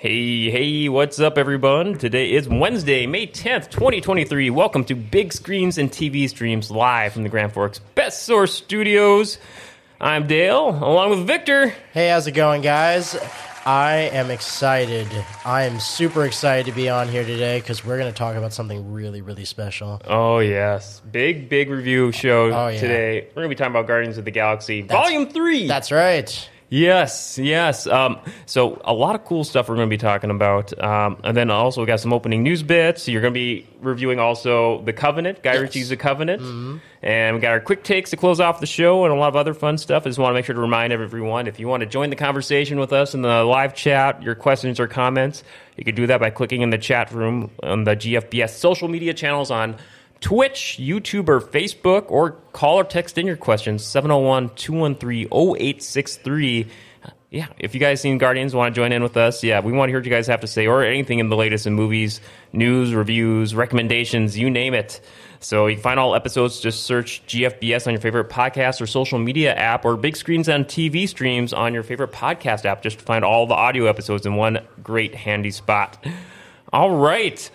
Hey, hey, what's up, everyone? Today is Wednesday, May 10th, 2023. Welcome to Big Screens and TV Streams live from the Grand Forks Best Source Studios. I'm Dale, along with Victor. Hey, how's it going, guys? I am excited. I am super excited to be on here today because we're going to talk about something really, really special. Oh, yes. Big, big review show Oh, yeah. today. We're going to be talking about Guardians of the Galaxy Volume 3. That's right. Yes, yes. Um, so a lot of cool stuff we're going to be talking about, um, and then also we got some opening news bits. You're going to be reviewing also the Covenant, Guy Yes. Ritchie's The Covenant, and we got our quick takes to close off the show, and a lot of other fun stuff. I just want to make sure to remind everyone if you want to join the conversation with us in the live chat, your questions or comments, you can do that by clicking in the chat room on the GFBS social media channels on Twitch, YouTube, or Facebook, or call or text in your questions 701 213 0863. Yeah, if you guys seen Guardians, want to join in with us, yeah, we want to hear what you guys have to say, or anything in the latest in movies, news, reviews, recommendations, you name it. So you can find all episodes, just search GFBS on your favorite podcast or social media app, or Big Screens on TV streams on your favorite podcast app, just to find all the audio episodes in one great handy spot. All right.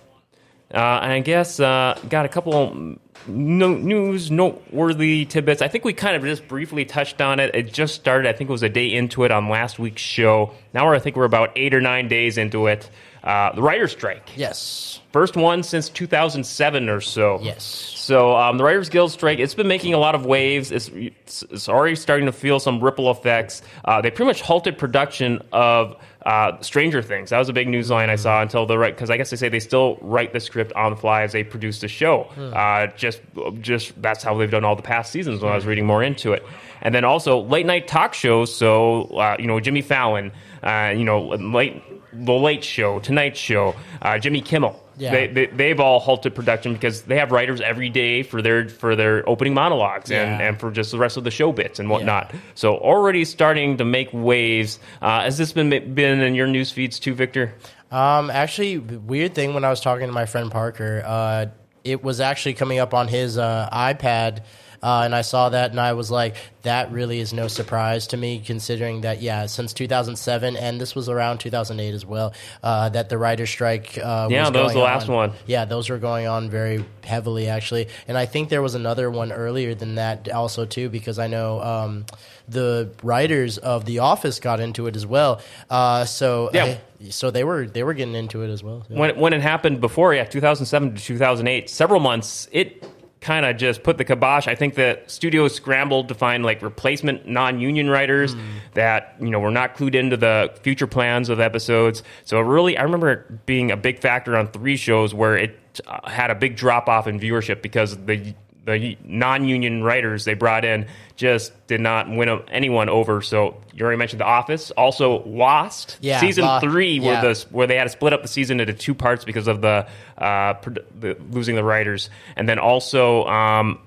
Uh, and I guess uh, got a couple no, news noteworthy tidbits. I think we kind of just briefly touched on it. It just started. I think it was a day into it on last week's show. Now we're, I think we're about eight or nine days into it. Uh, the writer's strike, Yes. first one since 2007 or so. Yes. So um, the Writers Guild strike, it's been making a lot of waves. It's, it's, it's already starting to feel some ripple effects. Uh, they pretty much halted production of uh, Stranger Things. That was a big news line I saw until the right because I guess they say they still write the script on the fly as they produce the show. Uh, just, just that's how they've done all the past seasons. When I was reading more into it, and then also late night talk shows. So uh, you know Jimmy Fallon, uh, you know late the Late Show, Tonight Show, uh, Jimmy Kimmel. Yeah. They, they, they've all halted production because they have writers every day for their for their opening monologues and, Yeah. and for just the rest of the show bits and whatnot. So already starting to make waves. Uh, has this been been in your news feeds too, Victor? Um, actually, weird thing when I was talking to my friend Parker, uh, it was actually coming up on his uh, iPad. Uh, and I saw that, and I was like, "That really is no surprise to me, considering that, yeah, since 2007, and this was around 2008 as well, uh, that the writer's strike. Uh, Yeah, was that was the last on. one. Yeah, those were going on very heavily, actually. And I think there was another one earlier than that, also too, because I know um, the writers of The Office got into it as well. Uh, so Yeah. I- so they were they were getting into it as well. Yeah. When when it happened before, yeah, 2007 to 2008, several months, it kind of just put the kibosh. I think the studios scrambled to find like replacement non-union writers that you know were not clued into the future plans of episodes. So it really, I remember it being a big factor on three shows where it uh, had a big drop off in viewership because the the non-union writers they brought in just did not win anyone over. So you already mentioned The Office, also Lost, Yeah, season Lo- three, where yeah. the where they had to split up the season into two parts because of the, uh, the losing the writers, and then also um,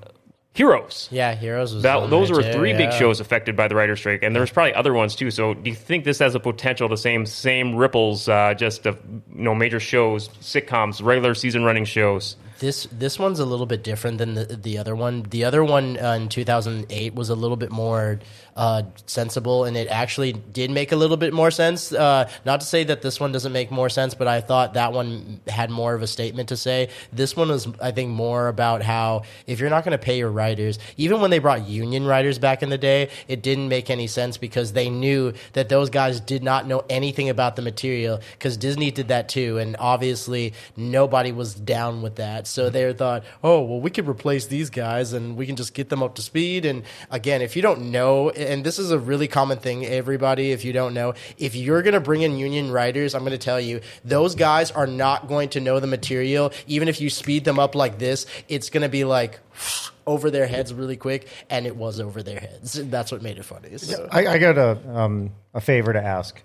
Heroes. yeah, Heroes was That, those were three big shows affected by the writer's strike, and there's probably other ones too. So, do you think this has a potential to same same ripples, uh, just of you know major shows, sitcoms, regular season running shows? This this one's a little bit different than the the other one. The other one uh, in 2008 was a little bit more uh, sensible, and it actually did make a little bit more sense. Uh, not to say that this one doesn't make more sense, but I thought that one had more of a statement to say. This one was, I think, more about how if you're not going to pay your writers, even when they brought union writers back in the day, it didn't make any sense because they knew that those guys did not know anything about the material because Disney did that too, and obviously nobody was down with that. So they thought, oh well, we could replace these guys and we can just get them up to speed. And again, if you don't know, and this is a really common thing, everybody, if you don't know, if you're going to bring in union writers, I'm going to tell you, those guys are not going to know the material. Even if you speed them up like this, it's going to be like over their heads really quick, and it was over their heads. That's what made it funny. So. I, I got a um, a favor to ask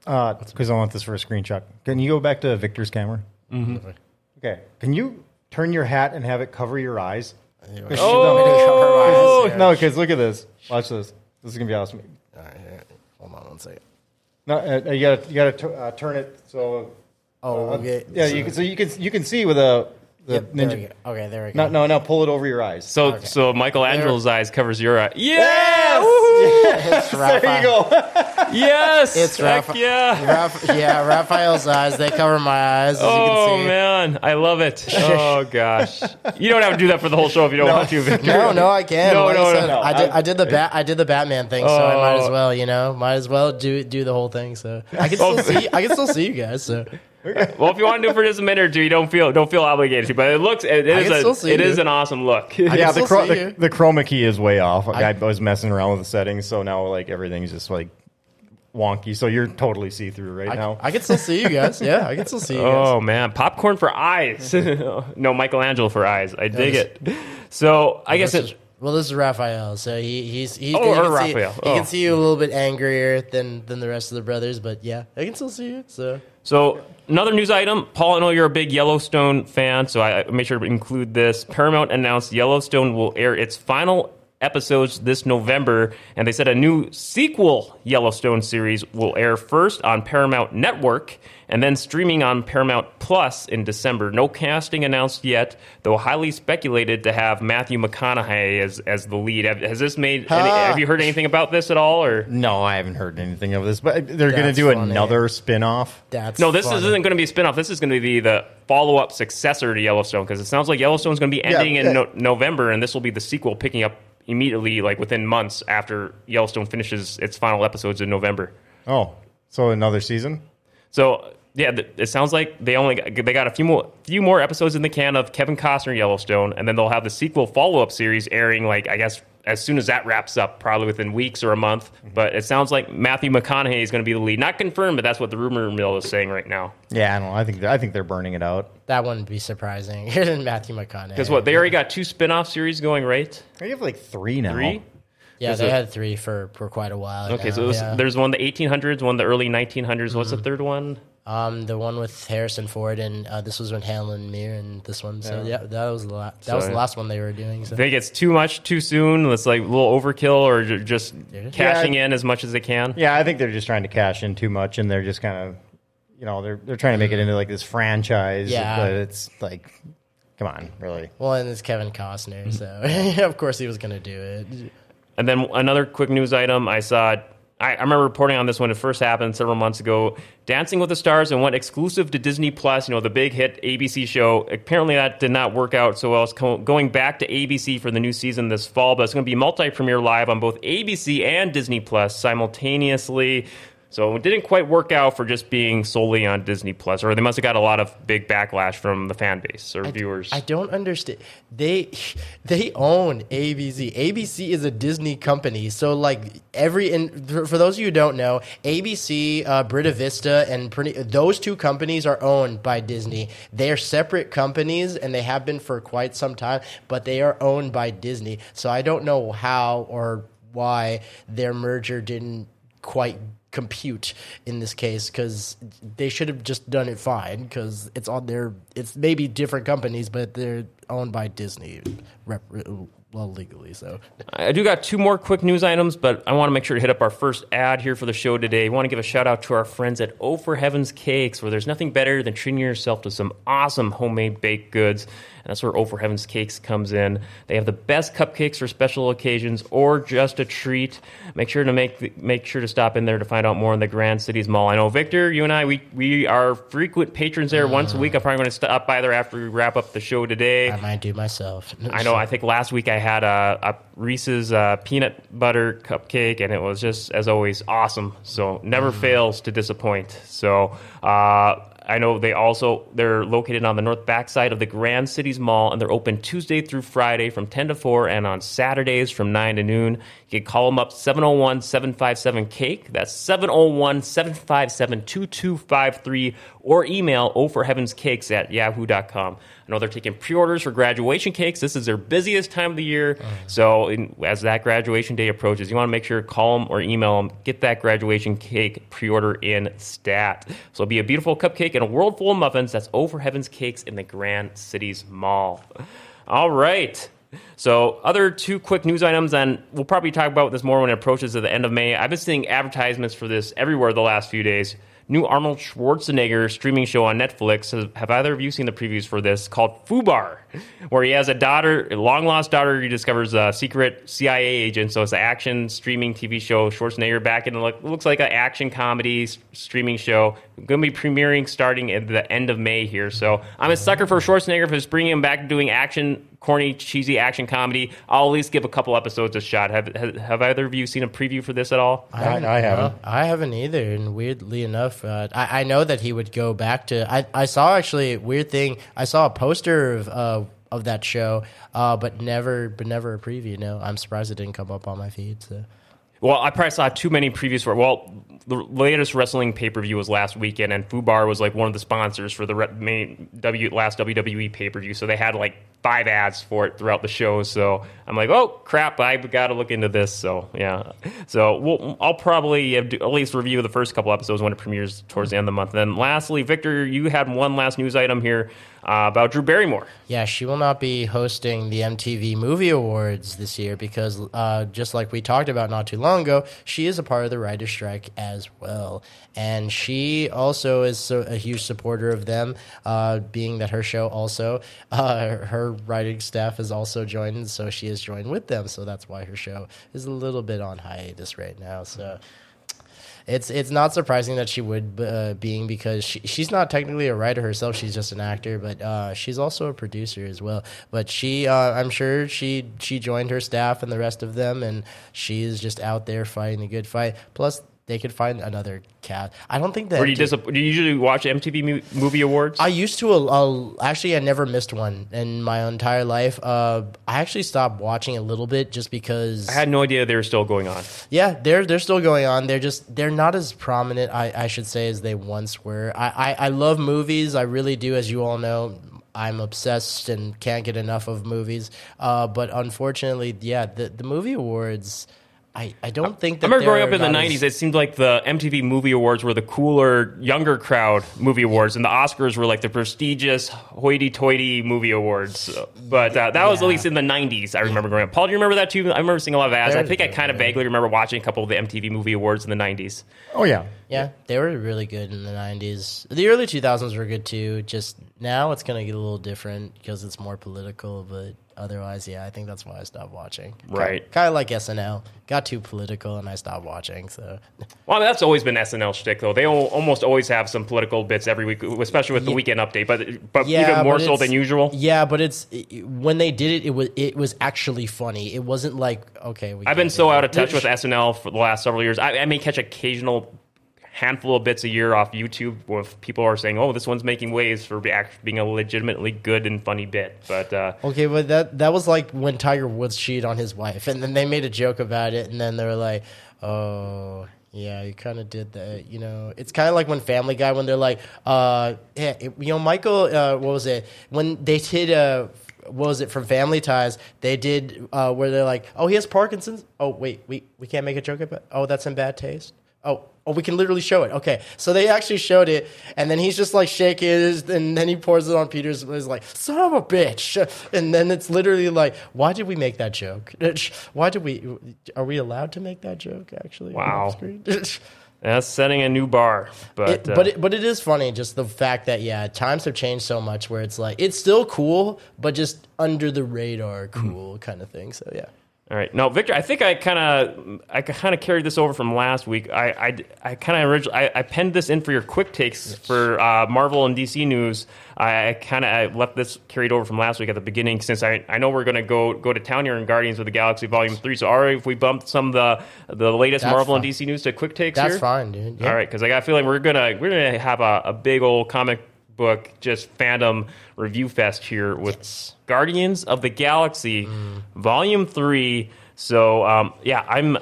because I want this for a screenshot. Can you go back to Victor's camera? Mm-hmm. Okay. Can you turn your hat and have it cover your eyes? Oh, No, kids, look at this. Watch this. This is gonna be awesome. All right, hold on one second. No, uh, you gotta you gotta t- uh, turn it so. Oh, uh, okay. Yeah, you can so you can you can see with a the Yep, there we ninja. go. Okay, there we go. No, no, no. Pull it over your eyes. So, Okay. so Michelangelo's eyes covers your eye. Yeah, Yes! Woohoo! It's There you go. yes, It's Heck Rapha- yeah. Raph- yeah, Raphael's eyes. They cover my eyes. As you Oh can see. man, I love it. Oh gosh, you don't have to do that for the whole show if you don't want to. Victor. No, no, I can. No, Like no, I, no, no. I did. I did the bat. I did the Batman thing, so I might as Oh. well. You know, might as well do do the whole thing. So I can oh, still see. I can still see you guys. So Well, if you want to do it for just a minute or two, you don't feel don't feel obligated to. But it looks it, it I is can still a see it you. is an awesome look. Yeah, the, still chro- see the, the chroma key is way off. I, I- was messing around with the settings, so now like everything's just like wonky. So you're totally see through right I, now. I can still see you guys. Yeah, I can still see you guys. Oh man, popcorn for eyes. no, Michelangelo for eyes. I dig this- it. So I guess This it, is- well, this is Raphael, so he he's he, Oh, he, or can see, Raphael. he Oh. can see you a little bit angrier than than the rest of the brothers, but yeah, I can still see you. So So another news item, Paul. I know you're a big Yellowstone fan, so I made sure to include this. Paramount announced Yellowstone will air its final episodes this November, and they said a new sequel Yellowstone series will air first on Paramount Network and then streaming on Paramount Plus in December. No casting announced yet, though highly speculated to have Matthew McConaughey as as the lead. Have, has this made? Any, Ah. have you heard anything about this at all? Or no, I haven't heard anything of this, but they're going to do funny. another spin off. that's No, this funny. isn't going to be a spinoff. This is going to be the follow up successor to Yellowstone because it sounds like Yellowstone's going to be ending yeah. in no- November, and this will be the sequel picking up immediately, like within months after Yellowstone finishes its final episodes in November. Oh, so another season? So yeah, th- it sounds like they only got, they got a few more few more episodes in the can of Kevin Costner Yellowstone, and then they'll have the sequel follow up series airing like I guess as soon as that wraps up, probably within weeks or a month. Mm-hmm. But it sounds like Matthew McConaughey is going to be the lead, not confirmed, but that's what the rumor mill is saying right now. Yeah, I don't know. I think I think they're burning it out. that wouldn't be surprising. Than Matthew McConaughey. Because what they already got two spin off series going, right? They have like three now. Three. Yeah, Is they it- had three for for quite a while. Okay, now, so there's, yeah. there's one the 1800s, one the early 1900s. What's the mm-hmm. third one? Um the one with Harrison Ford and uh, this was when Helen Mirren and this one. So yeah, that was the la- that was the last one they were doing. So. I think it's too much too soon. It's like a little overkill, or just cashing Yeah. in as much as they can. Yeah, I think they're just trying to cash in too much, and they're just kind of, you know, they're they're trying to make it into like this franchise. Yeah. but it's like, come on, really. Well, and it's Kevin Costner, so of course he was gonna do it. And then another quick news item I saw. I, I remember reporting on this when it first happened several months ago. Dancing with the Stars and went exclusive to Disney Plus. You know the big hit ABC show. Apparently that did not work out so well. It's co- going back to ABC for the new season this fall, but it's going to be multi-premiere live on both ABC and Disney Plus simultaneously. So it didn't quite work out for just being solely on Disney Plus, or they must have got a lot of big backlash from the fan base or viewers. I don't understand. They they own ABC. ABC is a Disney company. So like every and for for those of you who don't know, ABC, uh, Buena Vista, and pretty those two companies are owned by Disney. They are separate companies and they have been for quite some time, but they are owned by Disney. So I don't know how or why their merger didn't quite compute in this case because they should have just done it fine because it's on their it's maybe different companies but they're owned by disney rep, well legally so I do got two more quick news items, but I want to make sure to hit up our first ad here for the show today. I want to give a shout out to our friends at O for Heaven's Cakes, where there's nothing better than treating yourself to some awesome homemade baked goods. And that's where O for Heaven's Cakes comes in. They have the best cupcakes for special occasions or just a treat. Make sure to make make sure to stop in there to find out more in the Grand Cities Mall. I know Victor, you and I, we we are frequent patrons there once a week. I'm probably going to stop by there after we wrap up the show today. i might do myself I know. I think last week I had a, a Reese's uh, peanut butter cupcake, and it was just, as always, awesome. So never fails to disappoint. So uh, I know they also they're located on the north backside of the Grand Cities Mall, and they're open Tuesday through Friday from ten to four, and on Saturdays from nine to noon. You can call them up 701-757 cake. That's 701-757-2253, or email O for Heaven's Cakes at yahoo.com. I know they're taking pre-orders for graduation cakes. This is their busiest time of the year. Uh-huh. So in, as that graduation day approaches, you want to make sure to call them or email them. Get that graduation cake pre-order in stat. So it'll be a beautiful cupcake and a world full of muffins. That's O for Heaven's Cakes in the Grand Cities Mall. All right. So, other two quick news items, and we'll probably talk about this more when it approaches to the end of May. I've been seeing advertisements for this everywhere the last few days. New Arnold Schwarzenegger streaming show on Netflix. Have- either of you seen the previews for this called Fubar, where he has a daughter, a long lost daughter. He discovers a secret CIA agent. So it's an action streaming TV show. Schwarzenegger back in the look, looks like an action comedy streaming show. Going to be premiering starting at the end of May here. So I'm a sucker for Schwarzenegger for bringing him back doing action, corny, cheesy action comedy. I'll at least give a couple episodes a shot. Have have, have either of you seen a preview for this at all? I, I haven't. Uh, I haven't either, and weirdly enough, uh, I, I know that he would go back to. I, I saw actually weird thing. I saw a poster of uh, of that show, uh, but never but never a preview. No, I'm surprised it didn't come up on my feed. So. Well, I probably saw too many previews for. Well, the latest wrestling pay per view was last weekend, and Fubar was like one of the sponsors for the re- main W last WWE pay per view. So they had like five ads for it throughout the show. So I'm like, oh crap, I've got to look into this. So yeah, so we'll, I'll probably at least review the first couple episodes when it premieres towards the end of the month. And then lastly, Victor, you had one last news item here uh, about Drew Barrymore. Yeah, she will not be hosting the MTV Movie Awards this year because, uh, just like we talked about not too long ago, she is a part of the writer's strike as well. And she also is a huge supporter of them, uh, being that her show also, uh, writing staff has also joined, so she has joined with them. So that's why her show is a little bit on hiatus right now. So it's it's not surprising that she would, uh, being because she, she's not technically a writer herself. She's just an actor, but uh, she's also a producer as well. But she, uh, I'm sure she she joined her staff and the rest of them, and she is just out there fighting a good fight. Plus, they could find another cat. I don't think that. Or do you, dis- do you usually watch MTV Movie Awards? I used to. Uh, actually, I never missed one in my entire life. Uh, I actually stopped watching a little bit just because. I had no idea they were still going on. Yeah, they're they're still going on. They're just they're not as prominent, I, I should say, as they once were. I, I, I love movies. I really do, as you all know. I'm obsessed and can't get enough of movies. Uh, but unfortunately, yeah, the the movie awards. I, I don't think that I remember growing up in the not as- '90s. It seemed like the MTV Movie Awards were the cooler, younger crowd movie awards, and the Oscars were like the prestigious, hoity-toity movie awards. But uh, that was at least in the '90s. I remember growing up. Paul, do you remember that too? I remember seeing a lot of ads. I think I kind of yeah. vaguely remember watching a couple of the MTV Movie Awards in the '90s. Oh yeah. Yeah, they were really good in the 90s. The early 2000s were good too. Just now it's going to get a little different because it's more political, but otherwise, yeah, I think that's why I stopped watching. Right. Kind of like SNL. Got too political and I stopped watching, so. Well, that's always been SNL shtick, though. They al- almost always have some political bits every week, especially with the Yeah. weekend update. But but Yeah, even more but so than usual. Yeah, but it's it- when they did it, it was it was actually funny. It wasn't like okay. We I've been so out of touch with SNL for the last several years. I, I may catch occasional handful of bits a year off YouTube with people are saying, "Oh, this one's making waves for being a legitimately good and funny bit." But uh, Okay, but that that was like when Tiger Woods cheated on his wife, and then they made a joke about it, and then they were like, "Oh, yeah, you kind of did that." You know, it's kind of like when Family Guy when they're like, "Uh, yeah, it- you know, Michael, uh, what was it when they did uh." What was it from Family Ties? They did uh, where they're like, "Oh, he has Parkinson's." Oh, wait, we we can't make a joke about. Oh, that's in bad taste. Oh, oh, we can literally show it. Okay, so they actually showed it, and then he's just like shaking his, and then he pours it on Peter's. He's like, "Son of a bitch!" And then it's literally like, "Why did we make that joke? Why did we? Are we allowed to make that joke? Actually, Wow. that's setting a new bar. But It, uh, but it, but it is funny just the fact that yeah times have changed so much where it's like it's still cool but just under the radar cool kind of thing so yeah All right. No, Victor, I think I kind of I kind of carried this over from last week. I I, I kind of originally I, I penned this in for your quick takes for uh, Marvel and DC news. I, I kind of left this carried over from last week at the beginning since I, I know we're going to go go to town here in Guardians of the Galaxy Volume Three. So, all right, if we bumped some of the the latest That's Marvel fine. and DC news to quick takes that's here. fine dude yeah. All right, because I got a feeling we're gonna we're gonna have a, a big old comic book just fandom review fest here with Yes. Guardians of the Galaxy Volume Three. So um, yeah, I'm.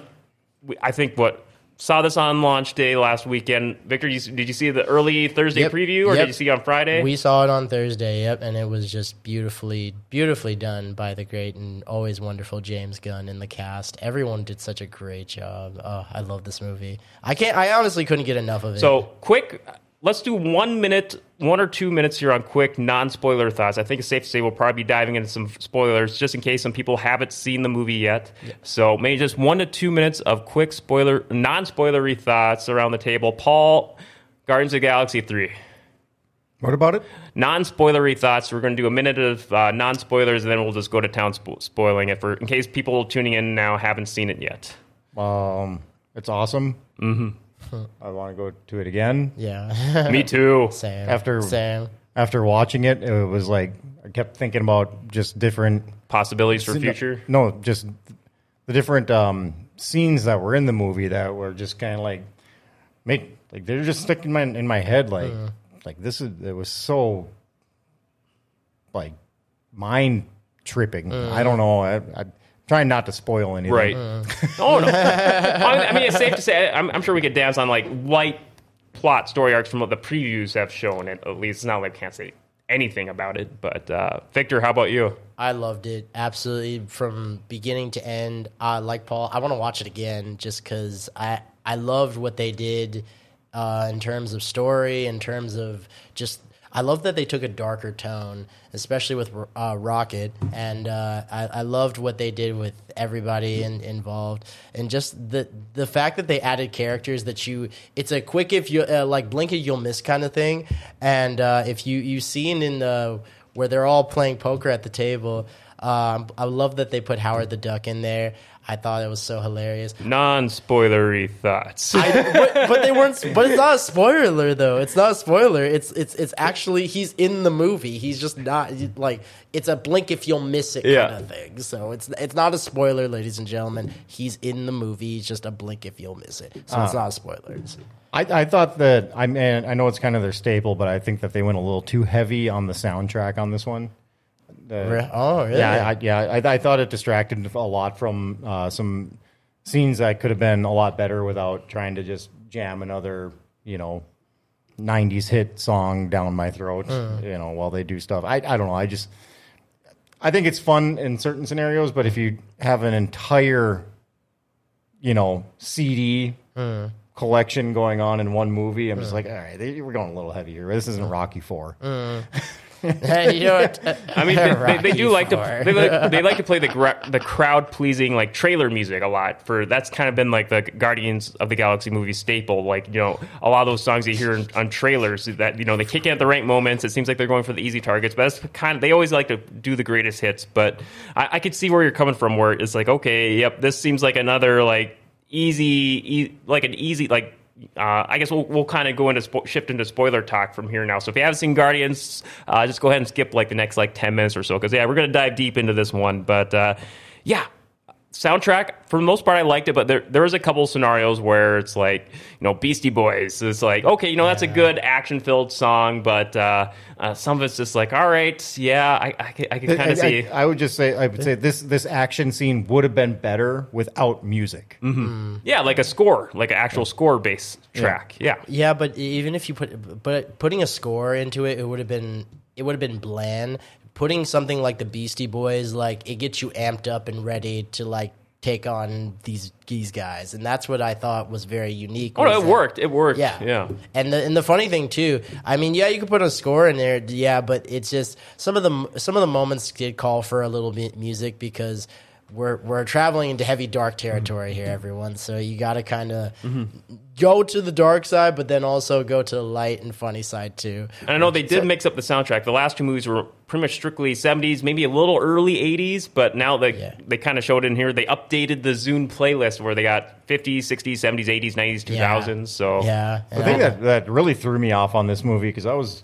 I think what saw this on launch day last weekend. Victor, you, did you see the early Thursday Yep. preview, or Yep. did you see it on Friday? We saw it on Thursday, yep, and it was just beautifully, beautifully done by the great and always wonderful James Gunn and the cast. Everyone did such a great job. Oh, I love this movie. I can't. I honestly couldn't get enough of it. So quick, let's do one minute, one or two minutes here on quick non-spoiler thoughts. I think it's safe to say we'll probably be diving into some spoilers, just in case some people haven't seen the movie yet. So maybe just one to two minutes of quick spoiler, non-spoilery thoughts around the table. Paul, Guardians of the Galaxy 3. What about it? Non spoilery thoughts. We're going to do a minute of uh, non spoilers, and then we'll just go to town spo- spoiling it for in case people tuning in now haven't seen it yet. Um, it's awesome. Mm-hmm. I want to go to it again. Yeah. Me too. Same. After- Same. After watching it, it was like I kept thinking about just different Possibilities for future. No, just the different um, scenes that were in the movie that were just kind of like make like they're just sticking in my in my head. Like like this is it was so like mind tripping. I don't know. I, I'm trying not to spoil anything. Right. oh, no. I mean, it's safe to say, I'm, I'm sure we could dance on like light plot story arcs from what the previews have shown, at, at least. It's not like we can't say anything about it. But, uh, Victor, how about you? I loved it absolutely from beginning to end. Uh, like Paul, I want to watch it again just because I I loved what they did uh, in terms of story, in terms of just. I love that they took a darker tone, especially with uh, Rocket, and uh, I, I loved what they did with everybody in, involved, and just the the fact that they added characters that you. It's a quick if you uh, like blink it you'll miss kind of thing, and uh, if you you seen in the where they're all playing poker at the table. Um, I love that they put Howard the Duck in there. I thought it was so hilarious. Non spoilery thoughts. I, but, but they weren't. But it's not a spoiler though. It's not a spoiler. It's it's it's actually he's in the movie. He's just not like it's a blink if you'll miss it kind Yeah. of thing. So it's it's not a spoiler, ladies and gentlemen. He's in the movie. He's just a blink if you'll miss it. So it's ah. not a spoiler. It's- I, I thought that I mean I know it's kind of their staple, but I think that they went a little too heavy on the soundtrack on this one. Re- oh, really? Yeah, I, yeah, I, I thought it distracted a lot from uh, some scenes that could have been a lot better without trying to just jam another, you know, '90s hit song down my throat. Uh. You know, while they do stuff. I, I don't know. I just I think it's fun in certain scenarios, but if you have an entire, you know, CD uh. collection going on in one movie, I'm just uh. like, all right, they, we're going a little heavy here. This isn't Rocky Four. Hey, you know what? I mean, they, they, they do like to they like, they like to play the gra- the crowd pleasing like trailer music a lot. For that's kind of been like the Guardians of the Galaxy movie staple. Like you know, a lot of those songs you hear in, on trailers that you know they kick in at the right moments. It seems like they're going for the easy targets, but that's kind of they always like to do the greatest hits. But I, I could see where you're coming from. Where it's like, okay, yep, this seems like another like easy, e- like an easy like uh, I guess we'll, we'll kind of go into spo- shift into spoiler talk from here now. So if you haven't seen Guardians, uh, just go ahead and skip like the next like ten minutes or so because yeah, we're gonna dive deep into this one. But uh, yeah, soundtrack for the most part I liked it, but there there was a couple scenarios where it's like you know Beastie Boys. It's like okay, you know that's a good action filled song, but uh, uh, some of it's just like all right, yeah, I I, can- I can kind of see. I, I would just say I would say this this action scene would have been better without music. yeah, like a score, like an actual score based track. Yeah. Yeah, but even if you put but putting a score into it, it would have been it would have been bland. Putting something like the Beastie Boys, like it gets you amped up and ready to like take on these these guys, and that's what I thought was very unique. Oh, it that- worked. It worked. Yeah, Yeah. And the and the funny thing too, I mean, yeah, you could put a score in there, yeah, but it's just some of the some of the moments did call for a little bit music because we're we're traveling into heavy dark territory here, everyone. So you got to kind of mm-hmm. go to the dark side, but then also go to the light and funny side too. And I know they did mix up the soundtrack. The last two movies were pretty much strictly 70s, maybe a little early 80s, but now they Yeah. they kind of showed in here. They updated the Zune playlist where they got 50s, 60s, 70s, 80s, 90s, 2000s. So Yeah, The thing that, that really threw me off on this movie because I was,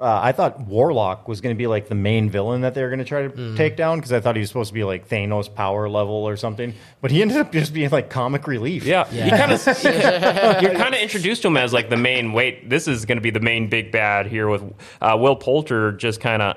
uh, I thought Warlock was going to be like the main villain that they were going to try to Mm. take down because I thought he was supposed to be like Thanos power level or something, but he ended up just being like comic relief. Yeah, Yeah. you kind of you're kind of introduced to him as like the main. Wait, this is going to be the main big bad here with uh, Will Poulter just kind of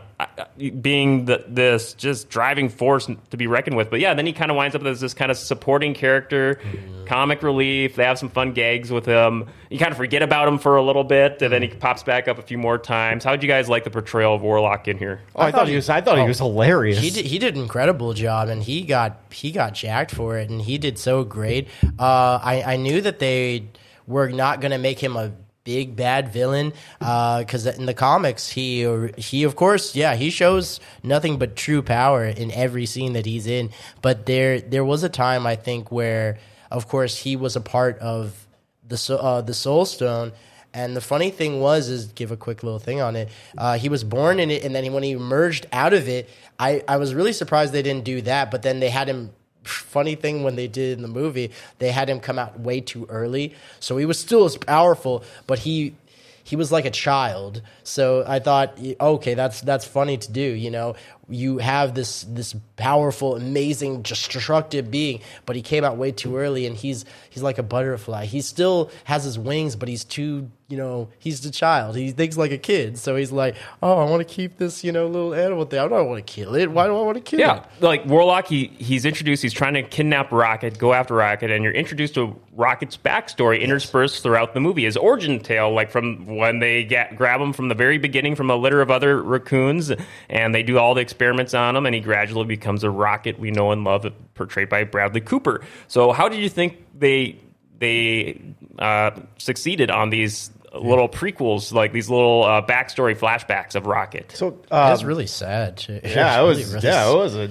being the, this just driving force to be reckoned with. But yeah, then he kind of winds up as this kind of supporting character, comic relief. They have some fun gags with him. You kind of forget about him for a little bit, and then he pops back up a few more times. How did you guys like the portrayal of Warlock in here? Oh, I, thought he was. I thought he was hilarious. He did, he did an incredible job, and he got he got jacked for it, and he did so great. Uh, I I knew that they were not going to make him a big bad villain because in the comics he he of course yeah he shows nothing but true power in every scene that he's in. But there there was a time I think where of course he was a part of the uh, the Soul Stone, And the funny thing was, is give a quick little thing on it. Uh, he was born in it, and then when he emerged out of it, I, I was really surprised they didn't do that. But then they had him. Funny thing when they did in the movie, they had him come out way too early, so he was still as powerful, but he he was like a child. So I thought, okay, that's that's funny to do. You know, you have this this powerful, amazing, destructive being, but he came out way too early, and he's he's like a butterfly. He still has his wings, but he's too you know he's the child. He thinks like a kid, so he's like, oh, I want to keep this you know little animal thing. I don't want to kill it. Why do I want to kill Yeah, it? Yeah, like Warlock, he he's introduced. He's trying to kidnap Rocket, go after Rocket, and you're introduced to Rocket's backstory interspersed throughout the movie. His origin tale, like from when they get grab him from the very beginning from a litter of other raccoons, and they do all the experiments on him, and he gradually becomes a Rocket we know and love, portrayed by Bradley Cooper. So, how did you think they they uh, succeeded on these? Little prequels, like these little uh, backstory flashbacks of Rocket. So uh, That's really sad. too. yeah, it was. really, really yeah, it was a.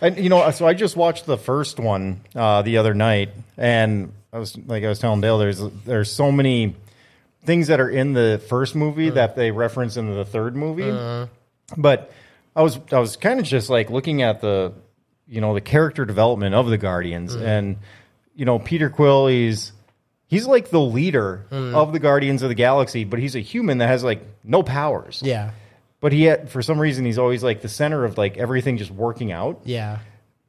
And you know, so I just watched the first one uh, the other night, and I was like, I was telling Dale, there's there's so many things that are in the first movie that they reference in the third movie, but I was I was kind of just like looking at the you know the character development of the Guardians, mm-hmm. and you know Peter Quill, he's he's like the leader mm-hmm. of the Guardians of the Galaxy, but he's a human that has like no powers. Yeah, But he had, for some reason, he's always like the center of like everything just working out. yeah,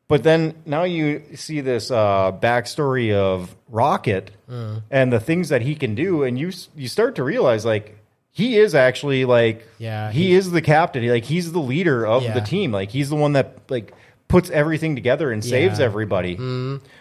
But then now you see this uh, backstory of Rocket mm. and the things that he can do, and you you start to realize like he is actually like Yeah, he, he- is the captain. He, like he's the leader of Yeah. the team. Like he's the one that like puts everything together and saves Yeah. everybody.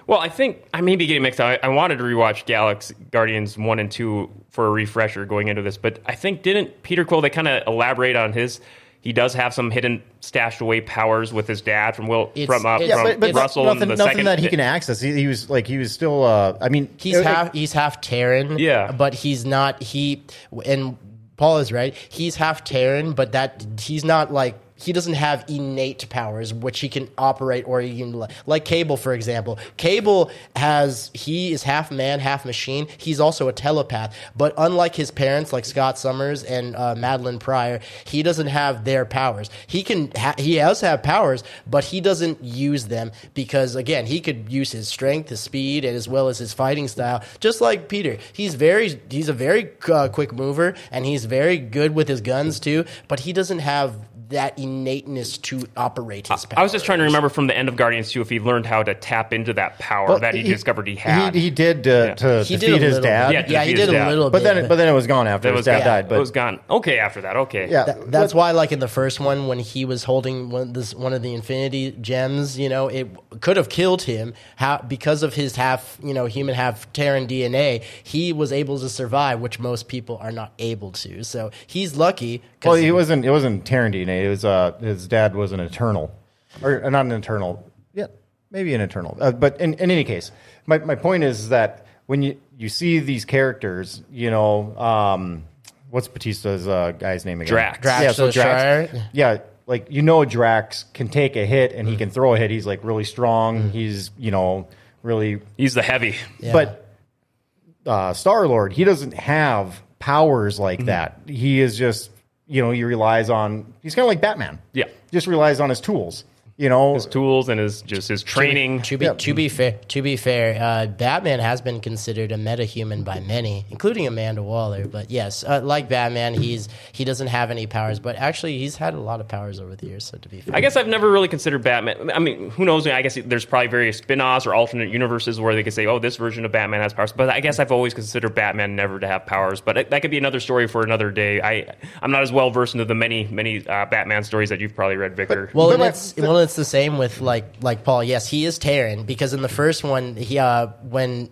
Well, I think I may be getting mixed up. I, I wanted to rewatch Galaxy Guardians one and two for a refresher going into this, but I think didn't Peter Quill they kind of elaborate on his. He does have some hidden stashed away powers with his dad from Will It's- from uh, Yeah, from but, but Russell nothing, the nothing second. that he can access. He, he was like he was still. Uh, I mean, He's it- half he's half Terran. Yeah. but he's not he and Paul is right. He's half Terran, but that he's not like he doesn't have innate powers which he can operate or can like Cable for example. Cable has he is half man, half machine. He's also a telepath, but unlike his parents like Scott Summers and uh, Madelyne Pryor, he doesn't have their powers. He can ha- he does have powers, but he doesn't use them because again he could use his strength, his speed, and as well as his fighting style, just like Peter. He's very he's a very uh, quick mover and he's very good with his guns too, but he doesn't have that innateness to operate his powers. I was just trying to remember from the end of Guardians 2 if he learned how to tap into that power well, that he, discovered he had. He, he did uh, to He defeat did his little dad. bit. Yeah, Yeah, he did a dad. little But bit. then, but then it was gone after that his dad gone. died. But it was gone. Okay, after that, okay. yeah, That- that's why, like in the first one, when he was holding one, this, one of the Infinity Gems, you know, it could have killed him. How because of his half, you know, human half Terran DNA, he was able to survive, which most people are not able to. So he's lucky. 'Cause- Well, he wasn't. It wasn't Terran DNA. It was uh, his dad was an Eternal, or uh, not an Eternal. Yeah, maybe an Eternal. Uh, but in, in any case, my my point is that when you you see these characters, you know, um, what's Batista's uh, guy's name again? Drax. Drax Yeah, so Drax. Shire. Yeah, like you know, Drax can take a hit and he Mm. can throw a hit. He's like really strong. He's you know really He's the heavy. Yeah. but uh, Star Lord, he doesn't have powers like Mm-hmm. that. He is just, you know, he relies on. He's kind of like Batman. Yeah. just relies on his tools. You know, His tools and his just his training. To be, Yeah. to be fair, to be fair, uh, Batman has been considered a metahuman by many, including Amanda Waller. But yes, uh, like Batman, he's he doesn't have any powers, but actually he's had a lot of powers over the years. So to be fair, I guess I've never really considered Batman. I mean, who knows? I guess there's probably various spin-offs or alternate universes where they could say, "Oh, this version of Batman has powers." But I guess I've always considered Batman never to have powers. But it- that could be another story for another day. I I'm not as well versed into the many many uh, Batman stories that you've probably read, Victor. Well, But and my- it's well, it's the same with like like Paul. Yes, he is Terran because in the first one, he uh, when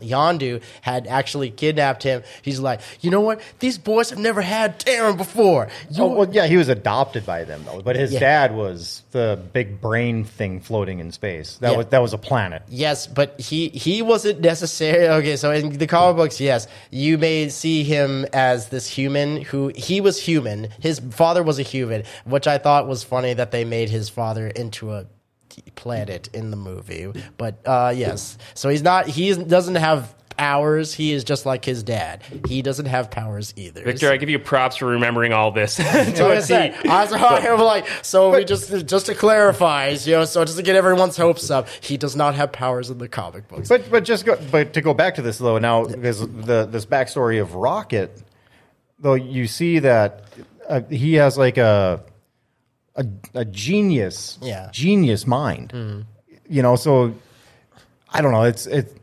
Yondu had actually kidnapped him, he's like, you know what? These boys have never had Terran before. You, oh, well, yeah, he was adopted by them though, but his Yeah. dad was the big brain thing floating in space. That Yeah. was that was a planet. Yes, but he he wasn't necessary. Okay, so in the comic books, yes, you may see him as this human who he was human. His father was a human, which I thought was funny that they made his father into a planet in the movie. But uh, yes, so he's not. He doesn't have powers. He is just like his dad. He doesn't have powers either. Victor, I give you props for remembering all this. So I said, I was I'm like, so we just just to clarify, you know, so just to get everyone's hopes up, he does not have powers in the comic books. But but just go, but to go back to this though now because the this backstory of Rocket, though you see that uh, he has like a a, a genius, Yeah. genius mind. You know, so I don't know. It's it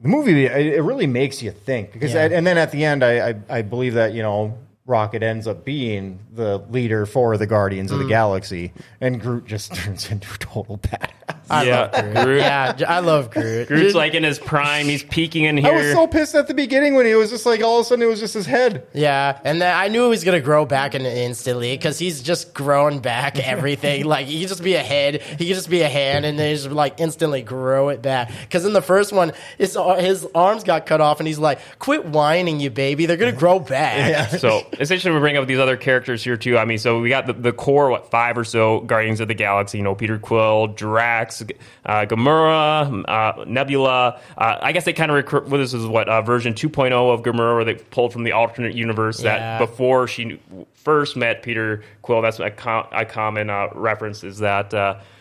the movie. It, really makes you think because Yeah. and then at the end, I, I I believe that you know. Rocket ends up being the leader for the Guardians of the mm. Galaxy, and Groot just turns into a total badass. I Yeah, love Groot. Groot. Yeah, j- I love Groot. Groot's like in his prime. He's peeking in here. I was so pissed at the beginning when he was just like all of a sudden it was just his head. Yeah, and then I knew he was gonna grow back in instantly because he's just grown back everything. like he could just be a head, he could just be a hand, and then just like instantly grow it back. Because in the first one, his uh, his arms got cut off, and he's like, "Quit whining, you baby. They're gonna grow back." so essentially, we bring up these other characters here too. I mean, so we got the, the core, what five or so Guardians of the Galaxy. You know, Peter Quill, Drax, uh, Gamora, uh, Nebula. Uh, I guess they kind of recruit. Well, this is what uh, version 2.0 of Gamora, where they pulled from the alternate universe Yeah. that before she first met Peter Quill. That's a, com- a common uh, reference. Is that.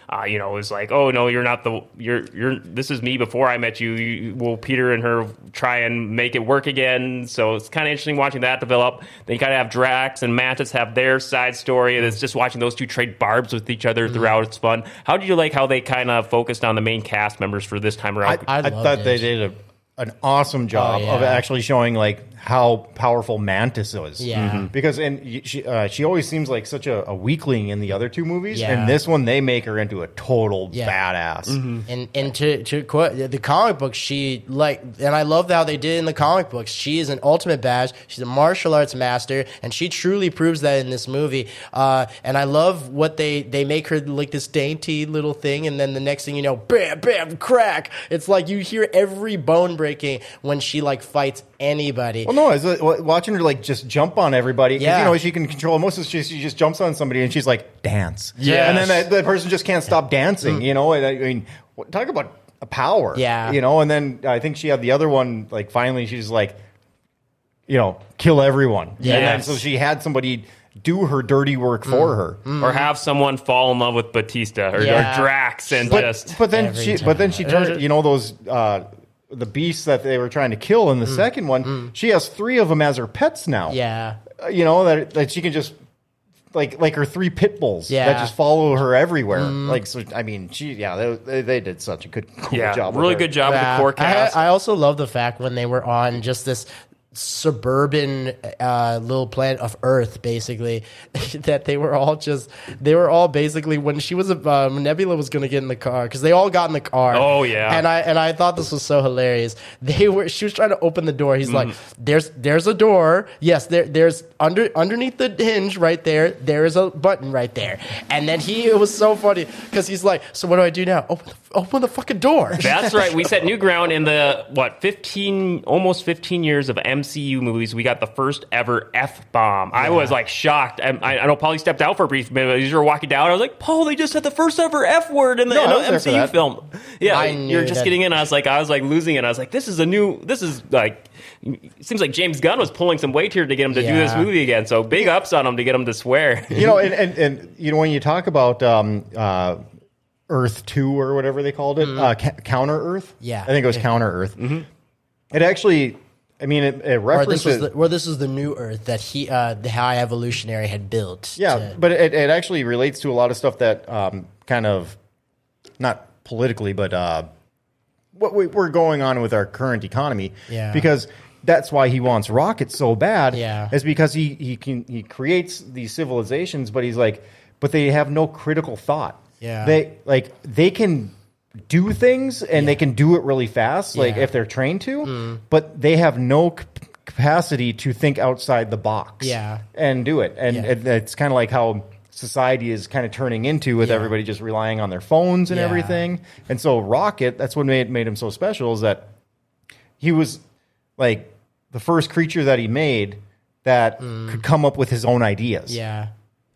Uh, you know, it was like, oh no, you're not the you're you're. This is me before I met you. you will Peter and her try and make it work again? So it's kind of interesting watching that develop. Then you kind of have Drax and Mantis have their side story, and it's just watching those two trade barbs with each other throughout. It's fun. How did you like how they kind of focused on the main cast members for this time around? I I loved thought it. they did a, an awesome job Oh, of actually showing like how powerful Mantis is. Yeah. Mhm. because and she uh, she always seems like such a, a weakling in the other two movies, Yeah. and this one they make her into a total Yeah. badass. And and to to quote the comic book, she like, and I love how they did in the comic books. She is an ultimate badass. She's a martial arts master, and she truly proves that in this movie. Uh, and I love what they they make her like this dainty little thing, and then the next thing you know, bam, bam, crack. It's like you hear every bone breaking when she like fights anybody. Well, no, it's uh, watching her like just jump on everybody. Yeah. you know she can control most of she, she just jumps on somebody and she's like dance. Yeah. and then that, that person just can't stop dancing. You know, and I mean, talk about a power. Mm. Yeah. you know. And then I think she had the other one. Like finally, she's like, you know, kill everyone. Yeah. And then so she had somebody do her dirty work for Mm. her. or have someone fall in love with Batista or, Yeah. or Drax and But, just but then Every she but then she time. turned you know those uh the beasts that they were trying to kill in the second one she has three of them as her pets now Mm. yeah. Uh, you know that that she can just like like her three pit bulls Yeah. that just follow her everywhere like so i mean she yeah they, they, they did such a good cool yeah, job with really her. good job with the core I. I also love the fact when they were on just this suburban uh, little planet of Earth, basically, that they were all just they were all basically when she was um, Nebula was going to get in the car because they all got in the car. Oh, yeah. and I and I thought this was so hilarious. They were she was trying to open the door. He's like, Mm-hmm. "There's there's a door. Yes, there there's under underneath the hinge right there. There is a button right there." And then he it was so funny because he's like, "So what do I do now? Open the, open the fucking door." That's right. We set new ground in the what fifteen, almost fifteen years of MCU movies. We got the first ever f bomb. I was like shocked. I, I know Paulie stepped out for a brief minute. As you were walking down, I was like, "Paul, they just said the first ever f word in the No, in I a was there for MCU film." Yeah, you're just that- getting in. I was like, I was like losing it. I was like, "This is a new. This is like." Seems like James Gunn was pulling some weight here to get him to do this movie again. So big ups on him to get him to swear. you know and, and and you know when you talk about um uh earth 2 or whatever they called it uh ca- counter earth Yeah. i think it was counter earth it actually i mean it, it or this was references the, or this was the new Earth that he, uh, the High Evolutionary had built. Yeah, to- but it, it actually relates to a lot of stuff that um, kind of not politically, but uh, what we, we're going on with our current economy. Yeah. because that's why he wants rockets so bad. Yeah. is because he he can he creates these civilizations, but he's like, but they have no critical thought. Yeah. they like they can do things and they can do it really fast, like Yeah. if they're trained to, but they have no c- capacity to think outside the box Yeah. and do it. And Yeah. it, it's kind of like how society is kind of turning into with Yeah. everybody just relying on their phones and Yeah. everything. And so Rocket, that's what made made him so special is that he was like the first creature that he made that could come up with his own ideas. Mm. yeah,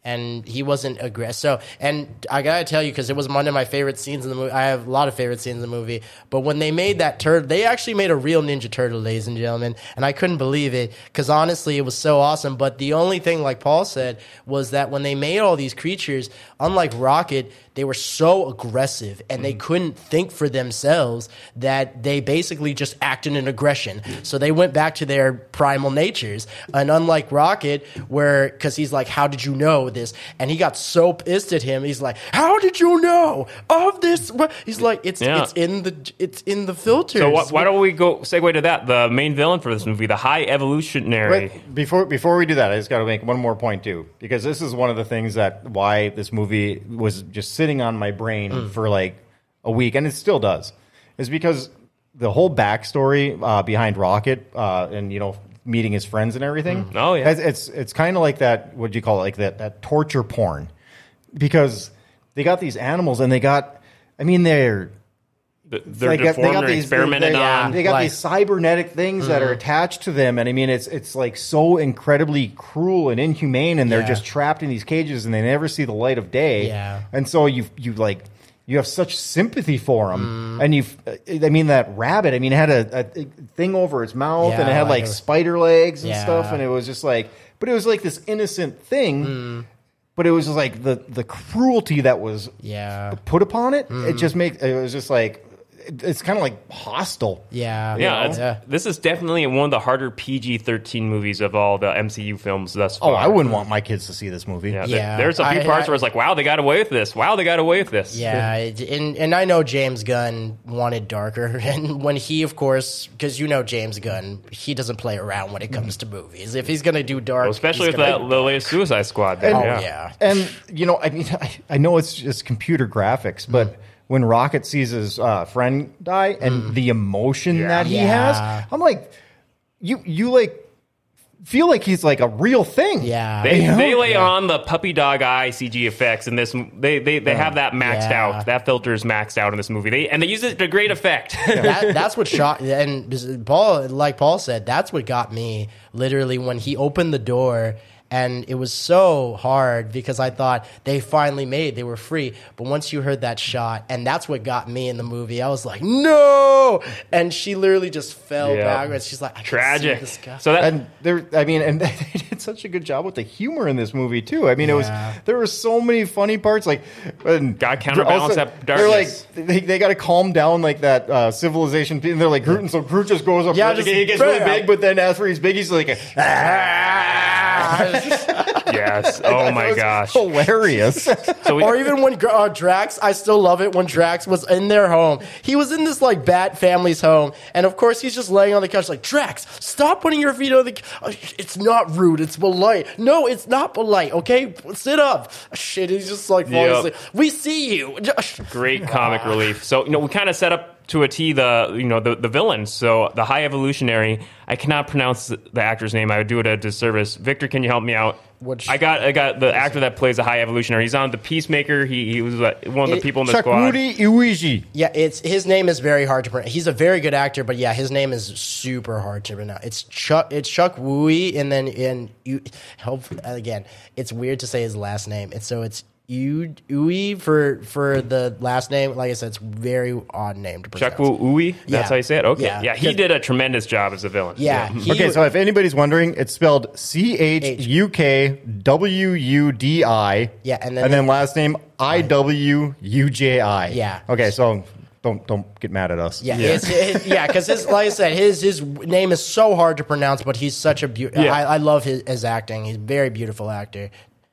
and he wasn't aggressive. So, and I gotta tell you, because it was one of my favorite scenes in the movie. I have a lot of favorite scenes in the movie, but when they made that turtle, they actually made a real Ninja Turtle, ladies and gentlemen, and I couldn't believe it because honestly, it was so awesome. But the only thing, like Paul said, was that when they made all these creatures, unlike Rocket, they were so aggressive and they mm. couldn't think for themselves that they basically just acted in aggression. So they went back to their primal natures. And unlike Rocket, where because he's like, "How did you know this?" and he got so pissed at him, he's like, "How did you know of this?" He's like, "It's Yeah. it's in the it's in the filters." So wh- why don't we go segue to that? The main villain for this movie, the High Evolutionary. Wait, before before we do that, I just got to make one more point too, because this is one of the things that why this movie was just sitting on my brain for like a week, and it still does, is because the whole backstory uh, behind Rocket uh, and you know meeting his friends and everything. Mm. Oh, yeah. it's it's, it's kind of like that. What do you call it? Like that that torture porn, because they got these animals and they got. I mean, they're They're they got- deformed and experimented they, on. They got Like- these cybernetic things that are mm. attached to them, and I mean, it's it's like so incredibly cruel and inhumane, and they're Yeah. just trapped in these cages, and they never see the light of day. Yeah. and so you you like you have such sympathy for them, and you've—I mean, that rabbit. I mean, it had a, a thing over its mouth, and it had like like spider legs and Yeah. stuff, and it was just like, but it was like this innocent thing. But it was just like the the cruelty that was Yeah. put upon it. Mm-hmm. It just makes it was just like it's kind of like hostile. Yeah. yeah, it's, Yeah. this is definitely one of the harder PG thirteen movies of all the MCU films thus far. Oh, I wouldn't want my kids to see this movie. Yeah, there- Yeah, there's a few I- parts I- where it's like, wow, they got away with this. Wow, they got away with this. Yeah, and and I know James Gunn wanted darker, and when he, of course, because you know James Gunn, he doesn't play around when it comes to movies. If he's gonna do dark, Well, especially with that the latest Suicide Squad. Then, Oh yeah. yeah. And you know, I mean, I, I know it's just computer graphics, but Mm. When Rocket sees his uh, friend die and the emotion that he Mm. Yeah. has, I'm like, you you like feel like he's like a real thing. Yeah. They, You know? they lay on the puppy dog eye CG effects in this. They they, they have that maxed Yeah. out. That filter is maxed out in this movie. They and they use it to great effect. that, that's what shot and Paul, like Paul said, that's what got me literally when he opened the door. And it was so hard because I thought they finally made, they were free. But once you heard that shot, and that's what got me in the movie, I was like, no! And she literally just fell Yeah. backwards. She's like, I can see Tragic. this guy. So that and there i mean and they did such a good job with the humor in this movie too i mean it was there were so many funny parts like and Gotta counterbalance also, that they're like they, they got to calm down like that uh, civilization and they're like Groot and so Groot just goes up Yeah, just he gets really big but then after he's big he's like yes. Oh my gosh. hilarious So we, or even when uh, Drax, I still love it when Drax was in their home. He was in this like Bat family's home, and of course he's just laying on the couch like Drax. Stop putting your feet on the. c- uh, It's not rude. It's polite. No, it's not polite. Okay, sit up. Shit, he's just like falling Yep. asleep. We see you. great comic relief. So you know we kind of set up to a T the you know the the villain. So the High Evolutionary. I cannot pronounce the, the actor's name. I would do it a disservice. Victor, can you help me out? Which- I got I got the actor that plays the High Evolutionary. He's on the Peacemaker. He he was uh, one of the It- people in the Chuck squad. Rudy Iwuji Yeah, it's his name is very hard to pronounce. He's a very good actor, but yeah, his name is super hard to pronounce. It's Chuck. It's Chuck Wooey, and then and you help again. It's weird to say his last name. It's so it's you Uwe for for the last name. Like I said, it's very odd name to pronounce. Chuck Wu Uwe. That's Yeah. how you say it. Okay. Yeah. Yeah, he did a tremendous job as a villain. Yeah, he okay so if anybody's wondering it's spelled C H U K W U D I Yeah, and then- and then last name I W U J I Yeah. okay so don't don't get mad at us Yeah, it's, it, yeah, because his like I said, his his name is so hard to pronounce, but he's such a beautiful. Yeah. I, I love his, his acting. He's a very beautiful actor.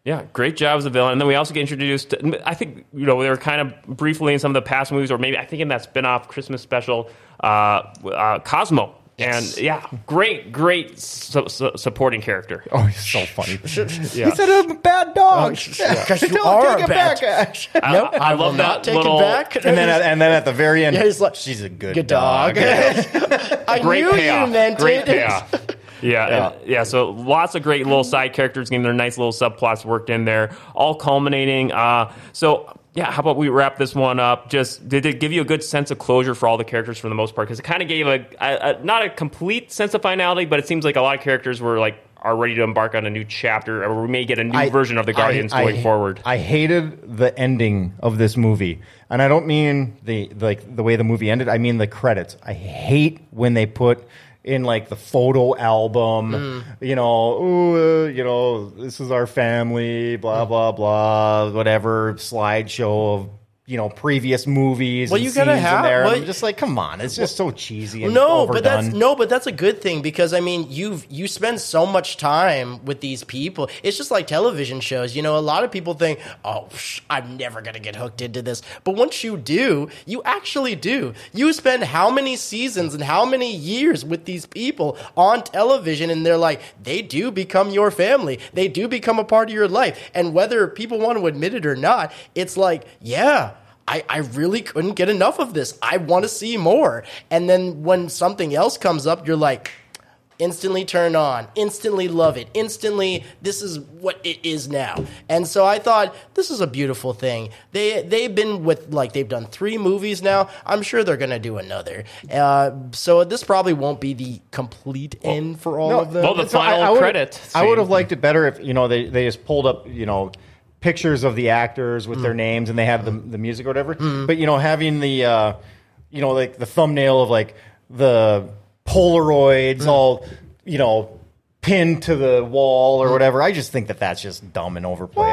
Yeah, great job as a villain. And then we also get introduced. I think you know they were kind of briefly in some of the past movies, or maybe I think in that spin-off Christmas special, uh, uh, Cosmo. Yes. And yeah, great, great su- su- supporting character. Oh, he's so funny. Yeah. He said I'm a bad dog. because you Don't are take a it bad- back, Ash. I, Nope, I, I love will that not take it little back. And then, at, and then at the very end, Yeah, he's like, she's a good, good dog. dog. I great knew payoff. you meant great it. payoff. Yeah, yeah. yeah. So lots of great little side characters getting their nice little subplots worked in there, all culminating. Uh, so yeah, how about we wrap this one up? Just did it give you a good sense of closure for all the characters for the most part? Because it kind of gave a, a, a not a complete sense of finality, but it seems like a lot of characters were like are ready to embark on a new chapter, or we may get a new I- version of the Guardians I- going I- forward. I hated the ending of this movie, and I don't mean the like the way the movie ended. I mean the credits. I hate when they put in like the photo album, Mm. you know, ooh, uh, you know, this is our family, blah Mm. blah blah, whatever slideshow of. You know, previous movies. Well, you gotta have- there. well- I'm just like, come on, it's just so cheesy and no, overdone. but that's no, but that's a good thing because I mean, you've you spend so much time with these people. It's just like television shows. You know, a lot of people think, "Oh, I'm never gonna get hooked into this," but once you do, you actually do. You spend how many seasons and how many years with these people on television, and they're like, they do become your family. They do become a part of your life, and whether people want to admit it or not, it's like, yeah. I, I really couldn't get enough of this. I want to see more. And then when something else comes up, you're like, instantly turn on, instantly love it, instantly, this is what it is now. And so I thought, this is a beautiful thing. They, they've been with, like, they've done three movies now. I'm sure they're going to do another. Uh, so this probably won't be the complete end for all No, of them. well, the So I- final I would've- credit I would have liked it better if you know they, they just pulled up you know pictures of the actors with Mm. their names and they had the the music or whatever. But you know having the uh, you know like the thumbnail of like the Polaroids Mm. all you know pinned to the wall or whatever. I just think that that's just dumb and overplayed.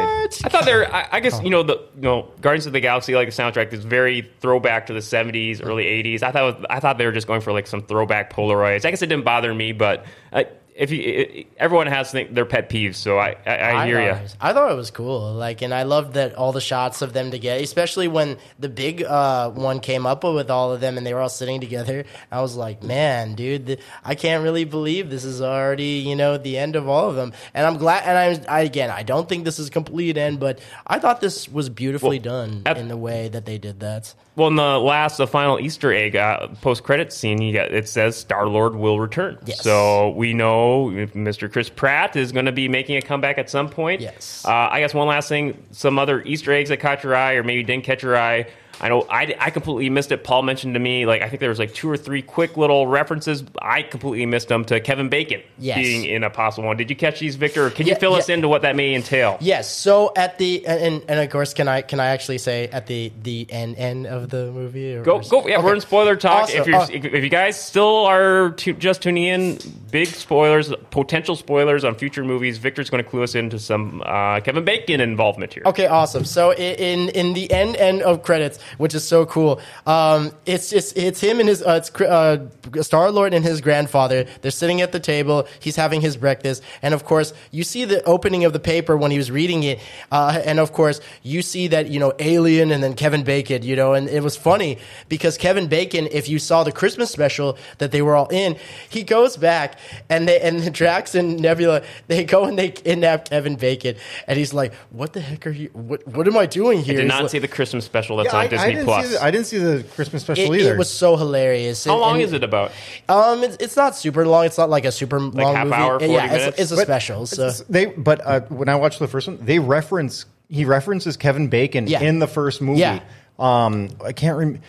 I thought they're. I, I guess you know the you know Guardians of the Galaxy like the soundtrack is very throwback to the '70s, early '80s. I thought was, I thought they were just going for like some throwback Polaroids. I guess it didn't bother me, but uh, if you it, everyone has their pet peeves, so I I, I hear you. I thought it was cool. Like, and I loved that all the shots of them together, especially when the big uh, one came up with all of them and they were all sitting together. I was like, man, dude, th- I can't really believe this is already, you know, the end of all of them. And I'm glad. And I, I again, I don't think this is complete end, but I thought this was beautifully done at- in the way that they did that. Well, in the last, the final Easter egg uh, post credit scene, you got it says Star Lord will return. Yes. So we know if Mr. Chris Pratt is going to be making a comeback at some point. Yes. Uh, I guess one last thing, some other Easter eggs that caught your eye, or maybe didn't catch your eye. I know I, I completely missed it. Paul mentioned to me like I think there was like two or three quick little references. I completely missed them to Kevin Bacon Yes. being in a possible one. Did you catch these, Victor? Or can Yeah, you fill yeah. us into what that may entail? Yes. So at the and, and of course, can I can I actually say at the the end end of the movie? Or, Go, go! Yeah, Okay. we're in spoiler talk. Awesome. If you Uh, if you guys still are tu- just tuning in, big spoilers, potential spoilers on future movies. Victor's going to clue us into some uh, Kevin Bacon involvement here. Okay, awesome. So in in the end end of credits, which is so cool, um, it's just it's him and his uh, it's uh, Star Lord and his grandfather. They're sitting at the table. He's having his breakfast, and of course, you see the opening of the paper when he was reading it, uh, and of course, you see that you know Alien and then Kevin Bacon. You know, and it was funny because Kevin Bacon, if you saw the Christmas special that they were all in, he goes back and they and the Drax and Nebula they go and they kidnap Kevin Bacon, and he's like, "What the heck are you? What what am I doing here?" I did He's not like- see the Christmas special that's Yeah, on I, Disney I didn't Plus. See the, I didn't see the Christmas special It, either. it was so hilarious. How And- long and, is it about? Um, it's, it's not super long. It's not like a super long half movie. hour, 40 yeah, minutes? It's, it's a But special. So it's- they but uh, when I watched the first one, they reference he references Kevin Bacon Yeah. in the first movie. Yeah. Um, I can't rem-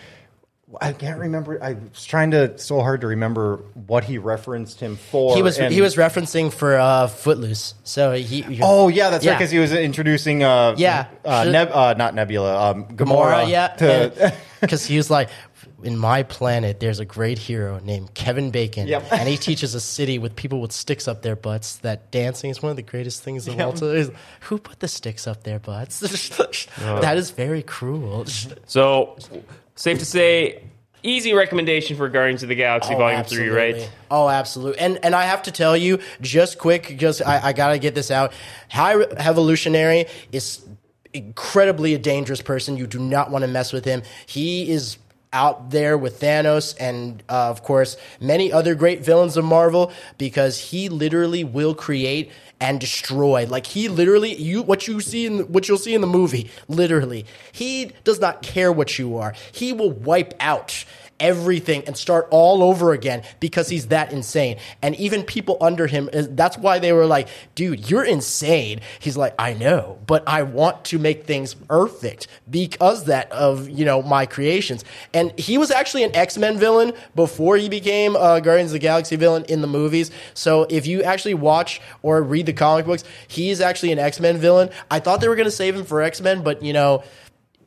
I can't remember. I was trying to so hard to remember what he referenced him for. he was and- he was referencing for uh, Footloose. So he Oh yeah, that's right. Yeah. Because he was introducing uh Yeah. uh, Should- Neb- uh not Nebula um Gamora, Gamora yeah, because he was like, in my planet, there's a great hero named Kevin Bacon, Yep. and he teaches a city with people with sticks up their butts that dancing is one of the greatest things in all time. He's like, Who put the sticks up their butts? that is very cruel. So, safe to say, easy recommendation for Guardians of the Galaxy Oh, Volume Three, right? Oh, absolutely. And and I have to tell you, just quick, just I, I gotta get this out. High Evolutionary is incredibly a dangerous person. You do not want to mess with him. He is out there with Thanos and uh, of course many other great villains of Marvel because he literally will create and destroy like he literally you what you see in what you'll see in the movie literally he does not care what you are. He will wipe out everything and start all over again because he's that insane. And even people under him, that's why they were like, dude, you're insane. He's like, I know, but I want to make things perfect because that of, you know, my creations. And he was actually an X-Men villain before he became a Guardians of the Galaxy villain in the movies. So if you actually watch or read the comic books, he's actually an X-Men villain. I thought they were going to save him for X-Men, but you know,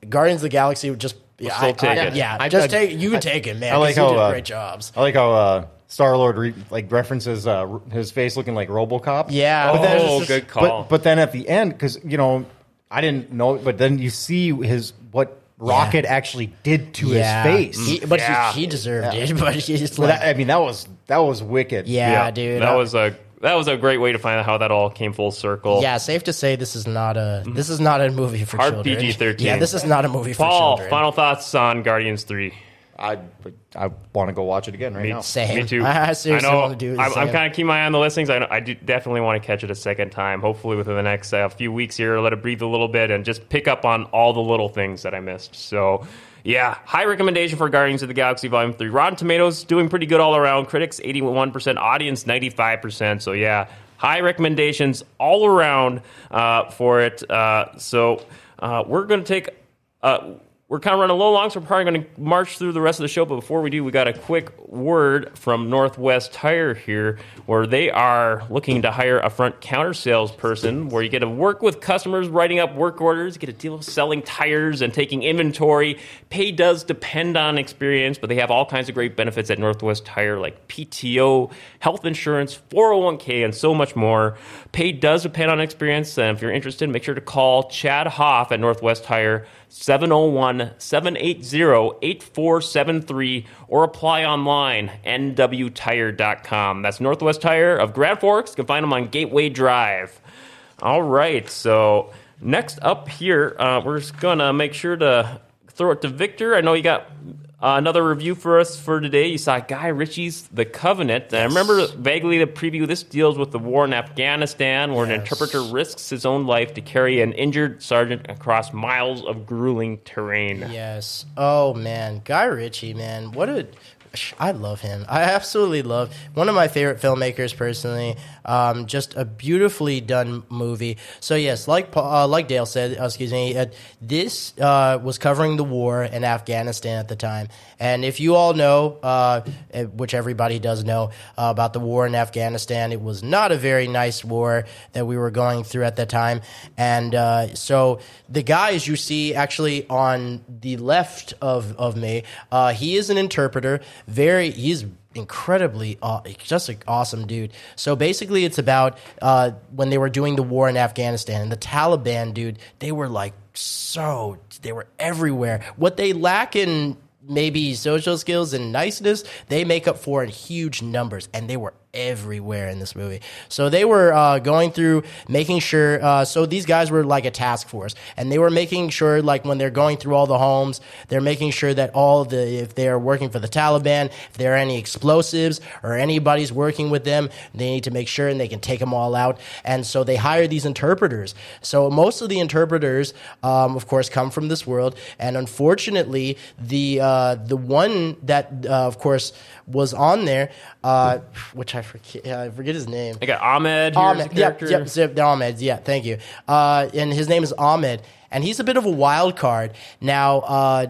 Guardians of the Galaxy just yeah, still I- take I- it. yeah, I- just I- take you can take it, man. I like 'cause you how did uh, great jobs. I like how uh, Star Lord re- like references uh, his face looking like RoboCop. Yeah, but then Oh, just- good call. But, but then at the end, because you know, I didn't know, but then you see his what Rocket actually did to yeah, his face. He- but Yeah. he, he deserved it. But he's But like, that- I mean, that was that was wicked. yeah, dude. That uh, was a that was a great way to find out how that all came full circle. yeah. Safe to say, this is not a this is not a movie for Hard children. PG-13. Yeah, this is not a movie for Paul, children. final thoughts on Guardians Three. I I want to go watch it again right now. Same. Me too. I seriously I know. want to do the I'm, I'm kind of keeping my eye on the listings. I, know, I do definitely want to catch it a second time. Hopefully within the next uh, few weeks here, let it breathe a little bit and just pick up on all the little things that I missed. So. Yeah, high recommendation for Guardians of the Galaxy Volume 3. Rotten Tomatoes doing pretty good all around. Critics 81%, audience 95%. So yeah, high recommendations all around uh, for it. Uh, so uh, we're going to take uh, we're kind of running little long, so we're probably going to march through the rest of the show. But before we do, we got a quick word from Northwest Tire here, where they are looking to hire a front counter salesperson, where you get to work with customers, writing up work orders, get a deal of selling tires and taking inventory. Pay does depend on experience, but they have all kinds of great benefits at Northwest Tire, like PTO, health insurance, 401k, and so much more. Pay does depend on experience, and if you're interested, make sure to call Chad Hoff at Northwest Tire. 701 780 8473 or apply online nwtire.com. That's Northwest Tire of Grand Forks. You can find them on Gateway Drive. All right, so next up here, uh, we're just going to make sure to throw it to Victor. I know you got uh, another review for us for today. You saw Guy Ritchie's The Covenant. And I remember vaguely the preview. This deals with the war in Afghanistan, where an interpreter risks his own life to carry an injured sergeant across miles of grueling terrain. Yes. Oh man, Guy Ritchie, man, what a I love him. I absolutely love one of my favorite filmmakers personally. Um, just a beautifully done movie. So yes, like uh, like Dale said, uh, excuse me, uh, this uh, was covering the war in Afghanistan at the time. And if you all know, uh, eh, which everybody does know uh, about the war in Afghanistan, it was not a very nice war that we were going through at that time. And so the guys you see actually on the left of of me, he is an interpreter. Very, he's incredibly aw- just an awesome dude. So basically, it's about uh, when they were doing the war in Afghanistan and the Taliban, dude. They were like so they were everywhere. What they lack in maybe social skills and niceness, they make up for in huge numbers, and they were everywhere in this movie. So they were uh, going through making sure. Uh, so these guys were like a task force, and they were making sure, like when they're going through all the homes, they're making sure that all the if they are working for the Taliban, if there are any explosives or anybody's working with them, they need to make sure and they can take them all out. And so they hire these interpreters. So most of the interpreters, um, of course, come from this world, and unfortunately, the uh, the one that, uh, of course, was on there, uh, which I forget, I forget his name. I got Ahmed here as a Ahmed, yep, yep, zip, Ahmed, yeah, thank you. Uh, and his name is Ahmed, and he's a bit of a wild card now. Uh,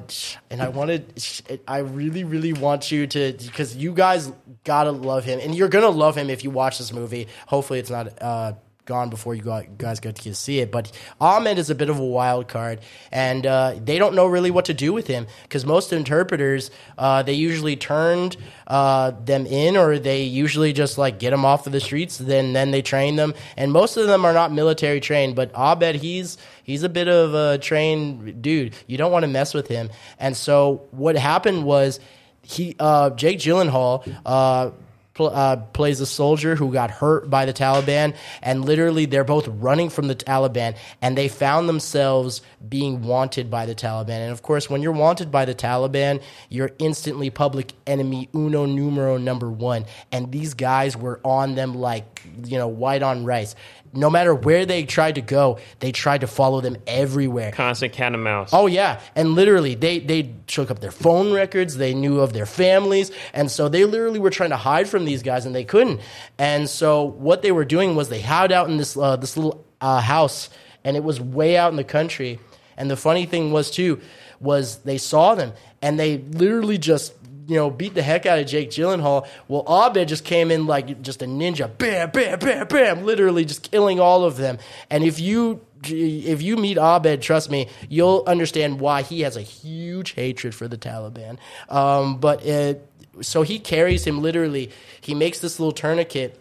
and I wanted, I really, really want you to, because you guys gotta love him, and you're gonna love him if you watch this movie. Hopefully, it's not. Uh, gone before you got, guys get to see it. But Ahmed is a bit of a wild card, and uh, they don't know really what to do with him because most interpreters uh, they usually turned uh, them in, or they usually just like get them off of the streets. Then then they train them, and most of them are not military trained. But Ahmed, he's he's a bit of a trained dude. You don't want to mess with him. And so what happened was he uh, Jake Gyllenhaal. Pl- uh, plays a soldier who got hurt by the Taliban, and literally they're both running from the Taliban, and they found themselves being wanted by the Taliban. And of course, when you're wanted by the Taliban, you're instantly public enemy uno numero number one. And these guys were on them like you know white on rice. No matter where they tried to go, they tried to follow them everywhere. Constant cat and mouse. Oh yeah, and literally they they took up their phone records. They knew of their families, and so they literally were trying to hide from these guys, and they couldn't. And so what they were doing was they hid out in this uh, this little uh, house, and it was way out in the country. And the funny thing was too was they saw them, and they literally just you know, beat the heck out of Jake Gyllenhaal. Well, Ahmed just came in like just a ninja, bam, bam, bam, bam, literally just killing all of them. And if you if you meet Ahmed, trust me, you'll understand why he has a huge hatred for the Taliban. Um, but it, so he carries him literally. He makes this little tourniquet,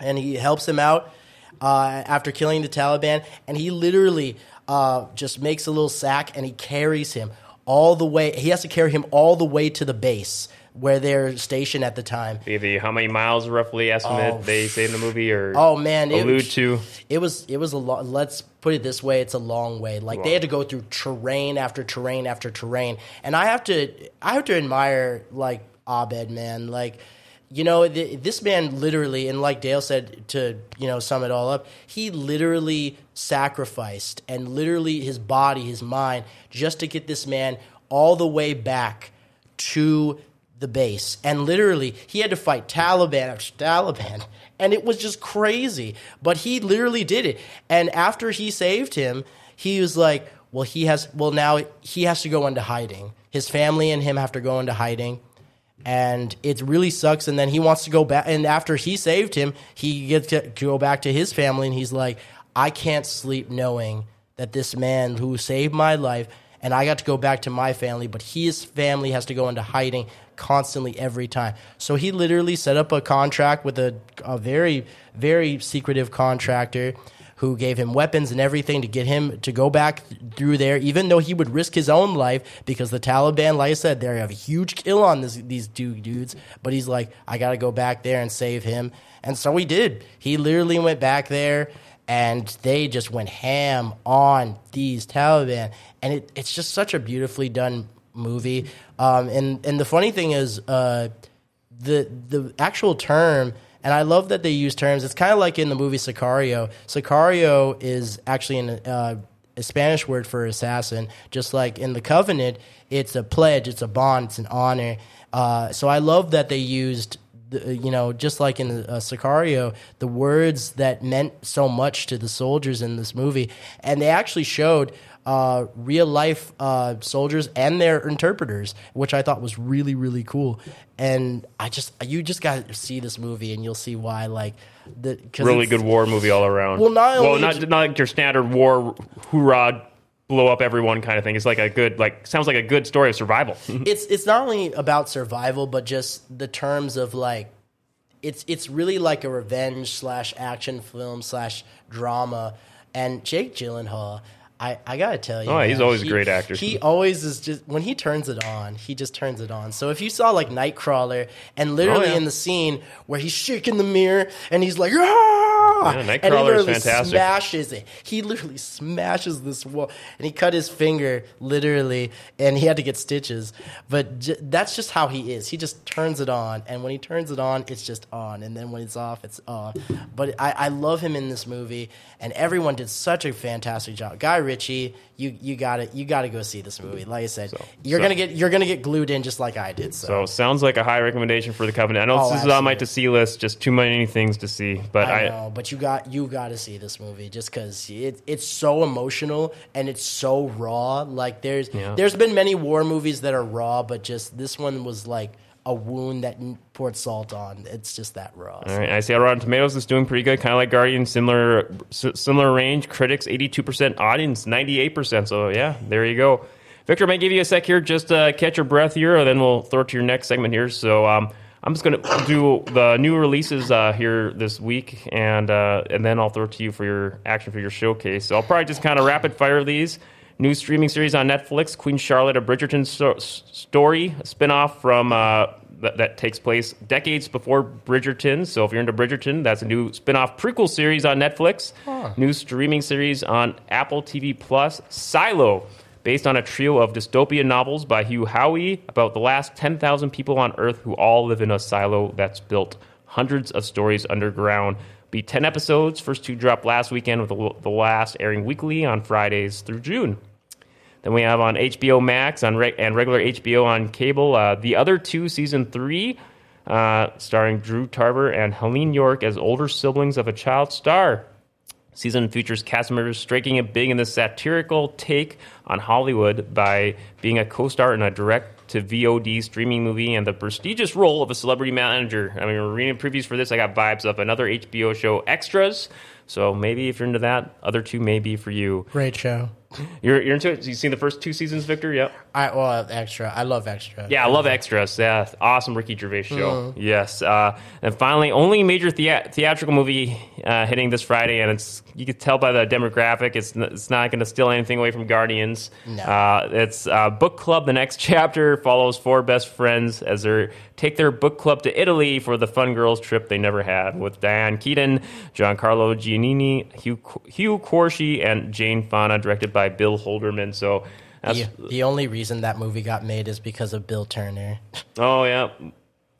and he helps him out uh, after killing the Taliban, and he literally uh, just makes a little sack and he carries him all the way. He has to carry him all the way to the base where they're stationed at the time. Maybe how many miles roughly estimate Oh. they say in the movie or Oh man, it, allude to? It was it was a lot. Let's put it this way: it's a long way. Like they had to go through terrain after terrain after terrain, and I have to I have to admire like Ahmed, man. Like you know, th- this man literally, and like Dale said, to you know sum it all up, he literally sacrificed and literally his body, his mind, just to get this man all the way back to the base. And literally, he had to fight Taliban after Taliban. And it was just crazy. But he literally did it. And after he saved him, he was like, well, he has, well, now he has to go into hiding. His family and him have to go into hiding. And it really sucks. And then he wants to go back. And after he saved him, he gets to go back to his family. And he's like, I can't sleep knowing that this man who saved my life and I got to go back to my family, but his family has to go into hiding constantly every time. So he literally set up a contract with a, a very, very secretive contractor who gave him weapons and everything to get him to go back th- through there, even though he would risk his own life because the Taliban, like I said, they have a huge kill on this, these two dudes. But he's like, I got to go back there and save him. And so he did. He literally went back there and they just went ham on these Taliban, and it, it's just such a beautifully done movie. Um, and and the funny thing is, uh, the the actual term, and I love that they use terms. It's kind of like in the movie Sicario. Sicario is actually uh, a Spanish word for assassin, just like in the Covenant, it's a pledge, it's a bond, it's an honor. Uh, so I love that they used you know, just like in uh, Sicario, the words that meant so much to the soldiers in this movie, and they actually showed uh, real life uh, soldiers and their interpreters, which I thought was really really cool. And I just you just got to see this movie, and you'll see why. Like the Really good war movie all around. Well, not well, not, not like your standard war hoorah blow up everyone kind of thing. It's like a good like sounds like a good story of survival. it's it's not only about survival, but just the terms of like it's it's really like a revenge slash action film slash drama. And Jake Gyllenhaal, I, I gotta tell you, Oh, he's man, always a great actor. He always is just when he turns it on, he just turns it on. So if you saw like Nightcrawler, and literally Oh, yeah. in the scene where he's shaking the mirror and he's like, ah! Ah, Yeah, and he literally smashes it. He literally smashes this wall, and he cut his finger literally, and he had to get stitches. But j- that's just how he is. He just turns it on, and when he turns it on, it's just on, and then when it's off, it's off. But I, I love him in this movie, and everyone did such a fantastic job. Guy Ritchie, you you got to you got to go see this movie. Like I said, you're so- gonna get you're gonna get glued in just like I did. So, So sounds like a high recommendation for the Covenant. I know Oh, this is on my to see list. Just too many things to see, but I I, know, but you got you got to see this movie just because it, it's so emotional and it's so raw. Like there's Yeah. there's been many war movies that are raw, but just this one was like a wound that poured salt on. It's just that raw. All right, I see Rotten Tomatoes is doing pretty good, kind of like Guardian, similar similar range. Critics eighty two percent, audience ninety eight percent. So yeah, there you go. Victor, I might give you a sec here, just uh, catch your breath here, and then we'll throw it to your next segment here. So um, I'm just going to do the new releases uh, here this week, and uh, and then I'll throw it to you for your action for your showcase. So I'll probably just kind of rapid fire these. New streaming series on Netflix, Queen Charlotte, a Bridgerton sto- story, a spinoff from uh, that, that takes place decades before Bridgerton. So if you're into Bridgerton, that's a new spinoff prequel series on Netflix. New streaming series on Apple TV Plus, Silo, based on a trio of dystopian novels by Hugh Howey about the last 10,000 people on Earth who all live in a silo that's built hundreds of stories underground. Be 10 episodes. First two dropped last weekend, with the, last airing weekly on Fridays through June. Then we have on HBO Max on re- and regular HBO on cable. Uh, the other two, season three, uh, starring Drew Tarver and Helene Yorke as older siblings of a child star. Season features cast members striking it big in the satirical take on Hollywood by being a co-star in a direct to VOD streaming movie and the prestigious role of a celebrity manager. I mean, we're reading previews for this. I got vibes of another HBO show, Extras. So maybe if you're into that, other two may be for you. Great show. You're, you're into it. You seen the first two seasons, Victor? Yep. I well, extra. I love extra. Yeah, I love Extras. Yeah, awesome Ricky Gervais show. Yes. Uh, and finally, only major thea- theatrical movie uh, hitting this Friday, and it's you can tell by the demographic, it's n- it's not going to steal anything away from Guardians. No. Uh, it's uh, book club. The next chapter follows four best friends as they take their book club to Italy for the fun girls trip they never had with Diane Keaton, Giancarlo Giannini, Hugh Hugh Quarshie, and Jane Fonda, directed by Bill Holderman. So. That's, The, the only reason that movie got made is because of Bill Turner. Oh yeah,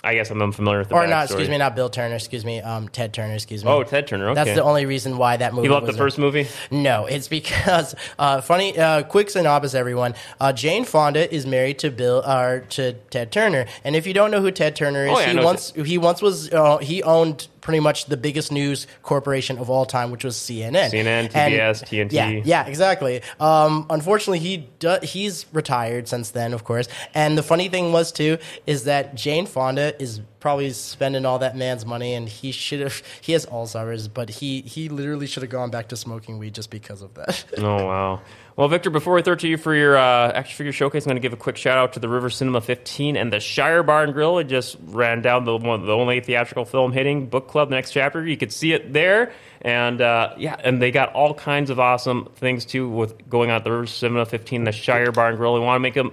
I guess I'm unfamiliar with the or not, backstory. excuse me, not Bill Turner, excuse me, um, Ted Turner, excuse me. Oh, Ted Turner. Okay. That's the only reason why that movie He loved the was first movie. No, it's because uh, funny. Uh, quick synopsis, everyone. Uh, Jane Fonda is married to Bill or to Ted Turner, and if you don't know who Ted Turner is, Oh, yeah, I he know once he once was uh, he owned pretty much the biggest news corporation of all time, which was CNN. CNN, And- TBS, TNT. Yeah, yeah, exactly. Um, unfortunately, he do, he's retired since then, of course. And the funny thing was too is that Jane Fonda is probably spending all that man's money, and he should have. He has Alzheimer's, but he he literally should have gone back to smoking weed just because of that. Oh wow. Well, Victor, before we throw to you for your uh, action figure showcase, I'm going to give a quick shout out to the River Cinema 15 and the Shire Barn Grill. It just ran down the one, the only theatrical film hitting book club next chapter. You could see it there, and uh, yeah, and they got all kinds of awesome things too with going on at the River Cinema 15, the Shire Barn Grill. We want to make them.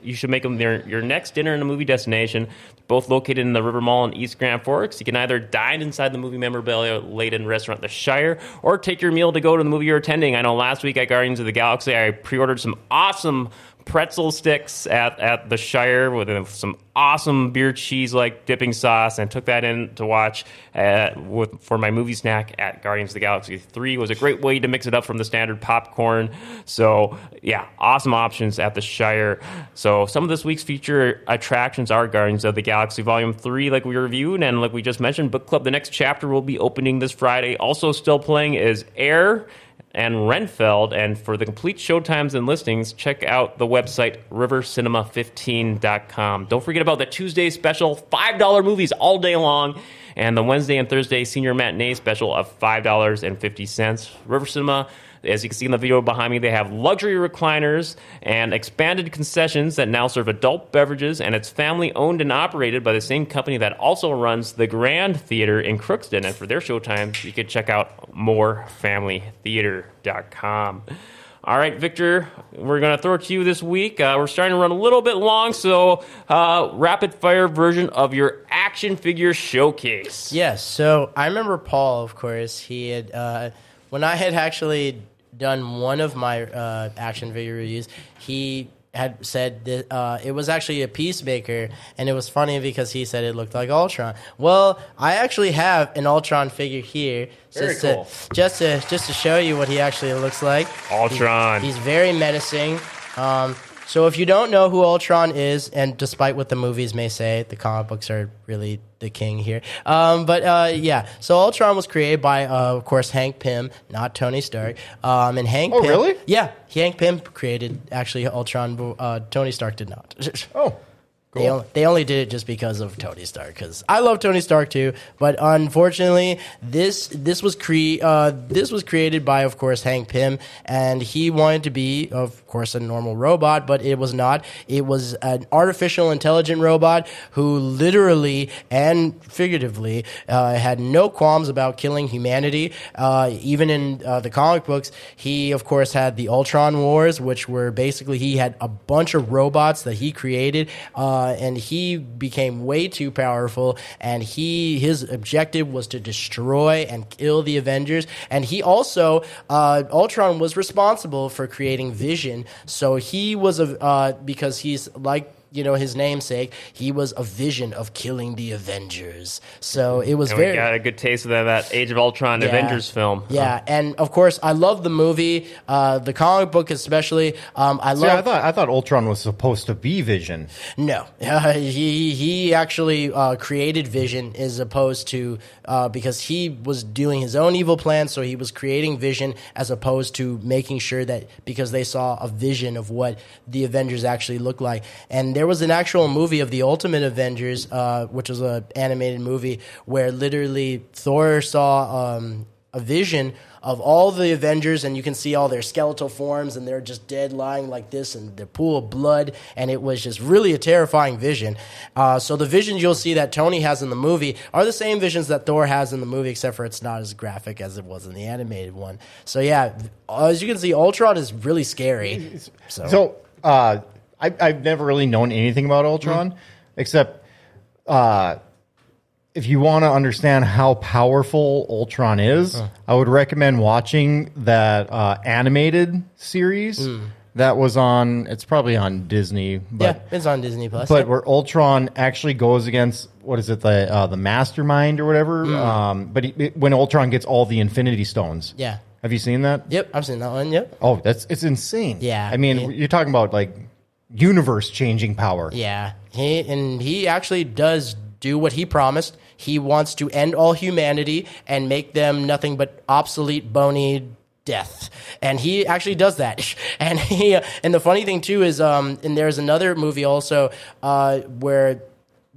You should make them their, your next dinner in a movie destination. Both located in the River Mall in East Grand Forks. You can either dine inside the movie memorabilia laden restaurant, The Shire, or take your meal to go to the movie you're attending. I know last week at Guardians of the Galaxy, I pre ordered some awesome pretzel sticks at, at the Shire with uh, some awesome beer cheese like dipping sauce and took that in to watch uh, with, for my movie snack at Guardians of the Galaxy 3 was a great way to mix it up from the standard popcorn. So, yeah, awesome options at the Shire. So, some of this week's feature attractions are Guardians of the Galaxy Volume 3 like we reviewed and like we just mentioned Book Club the next chapter will be opening this Friday. Also still playing is Air and Renfield. And for the complete showtimes and listings, check out the website rivercinema15.com. Don't forget about the Tuesday special, $5 movies all day long, and the Wednesday and Thursday senior matinee special of $5.50. River Cinema. As you can see in the video behind me, they have luxury recliners and expanded concessions that now serve adult beverages, and it's family owned and operated by the same company that also runs the Grand Theater in Crookston. And for their showtimes, you can check out morefamilytheater.com. All right, Victor, we're going to throw it to you this week. Uh, we're starting to run a little bit long, so uh, rapid fire version of your action figure showcase. Yes. So I remember Paul, of course. He had uh, when I had actually done one of my uh, action figure reviews. He had said that uh, it was actually a peacemaker, and it was funny because he said it looked like Ultron. Well, I actually have an Ultron figure here, Very just cool. to just to just to show you what he actually looks like. Ultron. He's very menacing. Um, so if you don't know who Ultron is, and despite what the movies may say, the comic books are really the king here. Um, but uh, yeah, so Ultron was created by, uh, of course, Hank Pym, not Tony Stark. Um, and Hank. Oh, Pym, really? Yeah, Hank Pym created actually Ultron. Uh, Tony Stark did not. Oh, They, only, they only did it just because of Tony Stark. Because I love Tony Stark too, but unfortunately, this this was cre- uh, this was created by, of course, Hank Pym, and he wanted to be, of course, a normal robot, but it was not. It was an artificial intelligent robot who literally and figuratively uh, had no qualms about killing humanity. Uh, even in uh, the comic books, he, of course, had the Ultron Wars, which were basically he had a bunch of robots that he created. Uh, uh, and he became way too powerful. And he his objective was to destroy and kill the Avengers. And he also uh, Ultron was responsible for creating Vision. So he was a uh, because he's like you know his namesake, he was a vision of killing the Avengers. So it was And very we got a good taste of that, that Age of Ultron Yeah. Avengers film. Yeah, and of course I love the movie, uh, the comic book especially. Um, I See, love. I thought I thought Ultron was supposed to be Vision. No, uh, he he actually uh, created Vision as opposed to uh, because he was doing his own evil plan, so he was creating Vision as opposed to making sure that because they saw a vision of what the Avengers actually looked like, and there was an actual movie of the Ultimate Avengers, uh, which was an animated movie where literally Thor saw. Um, a vision of all the Avengers, and you can see all their skeletal forms, and they're just dead, lying like this, and the pool of blood, and it was just really a terrifying vision. Uh, so the visions you'll see that Tony has in the movie are the same visions that Thor has in the movie, except for it's not as graphic as it was in the animated one. So yeah, as you can see, Ultron is really scary. So, So uh, I, I've never really known anything about Ultron, except uh, if you want to understand how powerful Ultron is, I would recommend watching that uh, animated series that was on. It's probably on Disney, yeah, but it's on Disney Plus. but where Ultron actually goes against what is it the uh, the Mastermind or whatever. Um, but he, when Ultron gets all the Infinity Stones, yeah. have you seen that? Yep, I've seen that one. Yep. Oh, that's it's insane. Yeah, I mean, yeah. you're talking about like universe changing power. Yeah, he and he actually does do what he promised. He wants to end all humanity and make them nothing but obsolete, bony death. And he actually does that. And he and the funny thing too is, um, and there's another movie also uh, where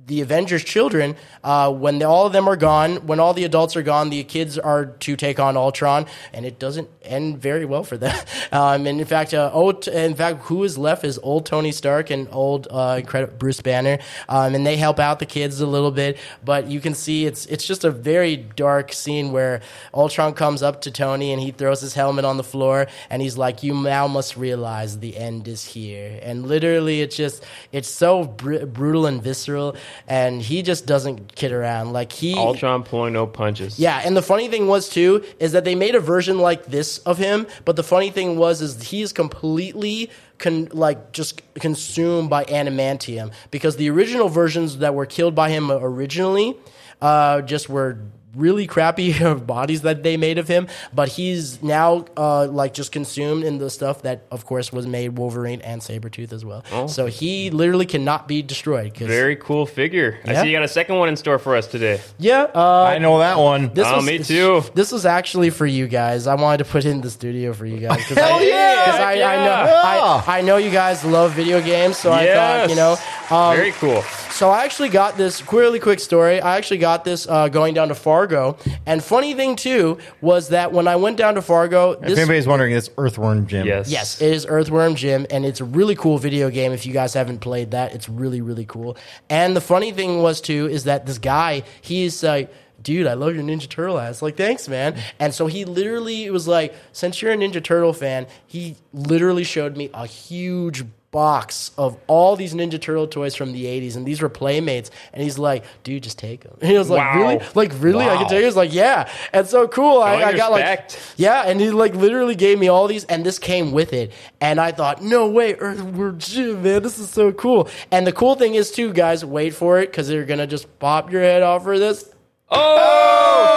the Avengers children, uh, when the, all of them are gone, when all the adults are gone, the kids are to take on Ultron, and it doesn't end very well for them. Um, and in fact, uh, old, in fact, who is left is old Tony Stark and old uh, Bruce Banner, um, and they help out the kids a little bit. But you can see it's it's just a very dark scene where Ultron comes up to Tony and he throws his helmet on the floor, and he's like, "You now must realize the end is here." And literally, it's just it's so br- brutal and visceral, and he just doesn't kid around. Like he Ultron pulling no punches. yeah, and the funny thing was too is that they made a version like this of him, but the funny thing was is he's completely con- like just consumed by adamantium because the original versions that were killed by him originally uh, just were really crappy bodies that they made of him, but he's now uh, like just consumed in the stuff that of course was made Wolverine and Sabretooth as well. So he literally cannot be destroyed. 'cause- Very cool figure. I see you got a second one in store for us today. yeah, uh, I know that one. This Oh, was, me too. This was actually for you guys. I wanted to put it in the studio for you guys. Cause Hell I, yeah! 'cause I, I know, Yeah! I, I know you guys love video games, so I thought, you know. Um, Very cool. so I actually got this really quick story. I actually got this uh, going down to Fargo, and funny thing too was that when I went down to Fargo, if this anybody's wondering, it's Earthworm Jim. Yes. Yes, it is Earthworm Jim, and it's a really cool video game. If you guys haven't played that, it's really really cool. And the funny thing was too is that this guy, he's like. Dude, I love your Ninja Turtle ass. Like, thanks, man. And so he literally was like, since you're a Ninja Turtle fan, he literally showed me a huge box of all these Ninja Turtle toys from the 80s, and these were Playmates. And he's like, dude, just take them. And he was like, Wow. really? Like, really? I can Wow. take it? He was like, yeah. And so cool. I, Showing I got like, yeah, and he like literally gave me all these, and this came with it. And I thought, no way, Earthworm Jim, man, this is so cool. And the cool thing is, too, guys, wait for it because they're gonna just pop your head off for this. Oh!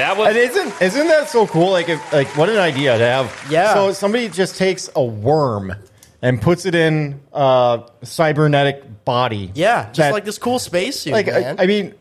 That was And isn't isn't that so cool? Like, if, like what an idea to have. Yeah. So somebody just takes a worm and puts it in a cybernetic body. Yeah, just that- like this cool spacesuit, Like, I, man. I mean,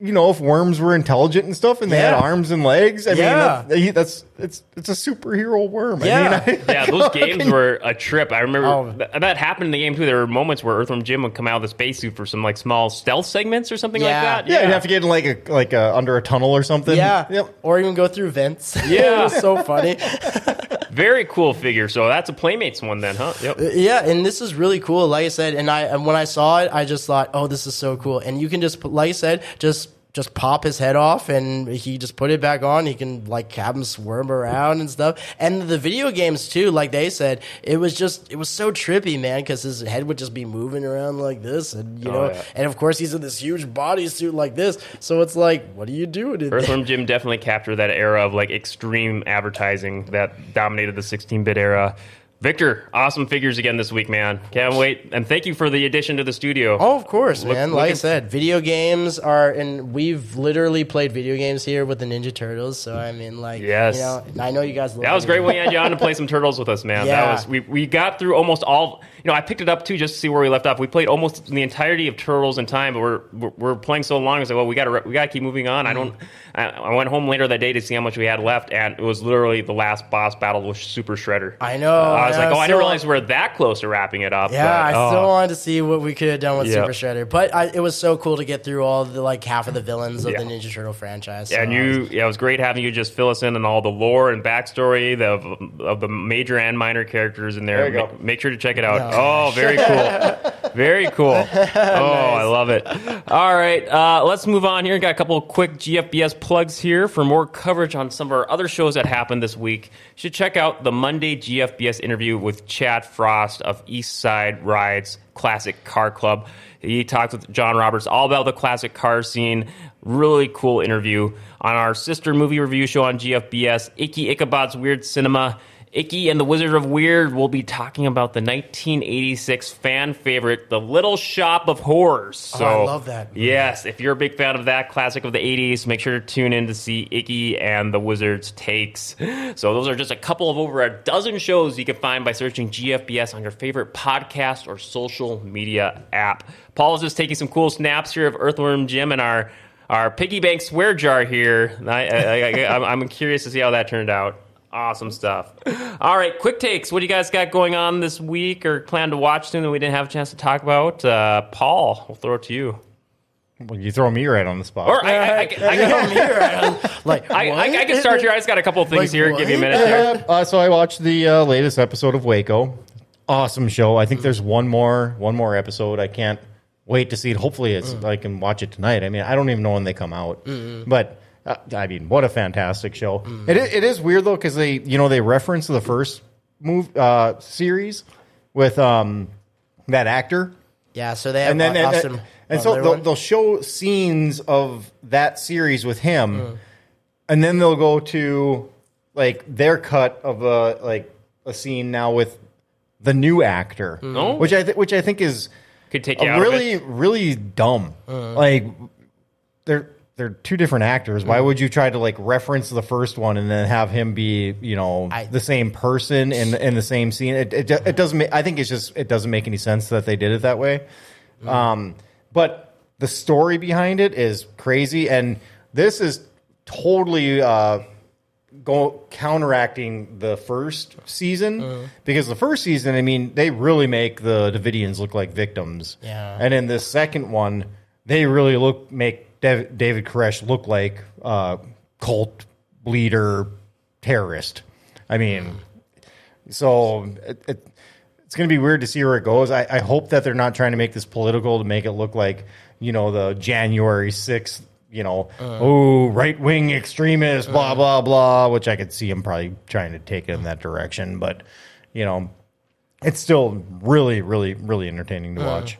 you know, if worms were intelligent and stuff, and they had arms and legs. I Yeah. mean, that, he- that's it's it's a superhero worm. Yeah. I mean, I, Yeah, those games were a trip. I remember Oh. th- that happened in the game too. There were moments where Earthworm Jim would come out of the spacesuit for some like small stealth segments or something Yeah. like that. yeah, you'd have to get in like a like a, under a tunnel or something. Yeah. Yep. Or even go through vents. Yeah. it was so funny. Very cool figure. So that's a Playmates one then, huh? Yep. Uh, yeah, and this is really cool. Like I said, and I and when I saw it, I just thought, oh, this is so cool. And you can just, like I said, just just pop his head off, and he just put it back on. He can like have him swarm around and stuff. And the video games too, like they said, it was just it was so trippy, man, because his head would just be moving around like this, and you Oh, know, yeah. and of course he's in this huge bodysuit like this. So it's like, what are you doing? Earthworm Jim definitely captured that era of like extreme advertising that dominated the 16-bit era. Victor, awesome figures again this week, man. Can't wait. And thank you for the addition to the studio. Oh, of course, Look- man. Like I said, video games are, and we've literally played video games here with the Ninja Turtles. So I mean, like, Yes. you know, I know you guys. Love it. That was great when you had you on to play some turtles with us, man. That Yeah. was we, we got through almost all. You know, I picked it up too just to see where we left off. We played almost the entirety of turtles in time, but we're we're, we're playing so long. I was like, well, we got to we got to keep moving on. I mm-hmm. don't. I, I went home later that day to see how much we had left, and it was literally the last boss battle with Super Shredder. I know. I was like, oh, I still- didn't realize we're that close to wrapping it up. Yeah, but, I still oh. wanted to see what we could have done with Yeah. Super Shredder, but I, it was so cool to get through all the like half of the villains of Yeah. the Ninja Turtle franchise. So And you, was- yeah, it was great having you just fill us in on all the lore and backstory of, of the major and minor characters in there. There you go. Make, make sure to check it out. No. Oh, very cool. very cool. Oh, I love it. All right, uh, let's move on here. Got a couple of quick GFBS plugs here for more coverage on some of our other shows that happened this week. You should check out the Monday GFBS interview with Chad Frost of East Side Rides Classic Car Club. He talked with John Roberts all about the classic car scene. Really cool interview on our sister movie review show on GFBS, Icky Ichabod's Weird Cinema. Icky and the Wizard of Weird will be talking about the 1986 fan favorite, The Little Shop of Horrors. So, Oh, I love that. Yes, if you're a big fan of that classic of the 80s, make sure to tune in to see Icky and the Wizard's takes. So, those are just a couple of over a dozen shows you can find by searching GFBS on your favorite podcast or social media app. Paul is just taking some cool snaps here of Earthworm Jim and our our piggy bank swear jar here. I, I, I, I'm curious to see how that turned out. Awesome stuff. All right, quick takes. What do you guys got going on this week or plan to watch soon that we didn't have a chance to talk about? Uh, Paul, we'll throw it to you. Well, you throw me right on the spot. Or I, I, I, I, I, like, I, I, I can start here. I just got a couple of things Like, here. Give you a minute here. Uh, so I watched the uh, latest episode of Waco. Awesome show. I think there's one more one more episode. I can't wait to see it. Hopefully, it's I can watch it tonight. I mean, I don't even know when they come out, but uh, I mean, what a fantastic show! It it is weird though because they you know they reference the first move uh, series with um that actor Yeah, so they have and then uh, and, Austin and so they'll, they'll show scenes of that series with him, and then they'll go to like their cut of a like a scene now with the new actor, Oh. which I th- which I think is Could take you a out really of it. really dumb. Like they're they're two different actors. Why would you try to like reference the first one and then have him be you know I- the same person in in the same scene? It it, it doesn't. Make, I think it's just it doesn't make any sense that they did it that way. Um, but the story behind it is crazy, and this is totally uh, go counteracting the first season because the first season, I mean, they really make the Davidians look like victims. Yeah. and in this second one, they really look make Dav- David Koresh look like uh, cult leader terrorist. I mean, so it, it, it's going to be weird to see where it goes. I, I hope that they're not trying to make this political to make it look like you know the January sixth. You know, oh, right wing extremist, blah blah blah. Which I could see them probably trying to take it in that direction, but you know, it's still really, really, really entertaining to watch.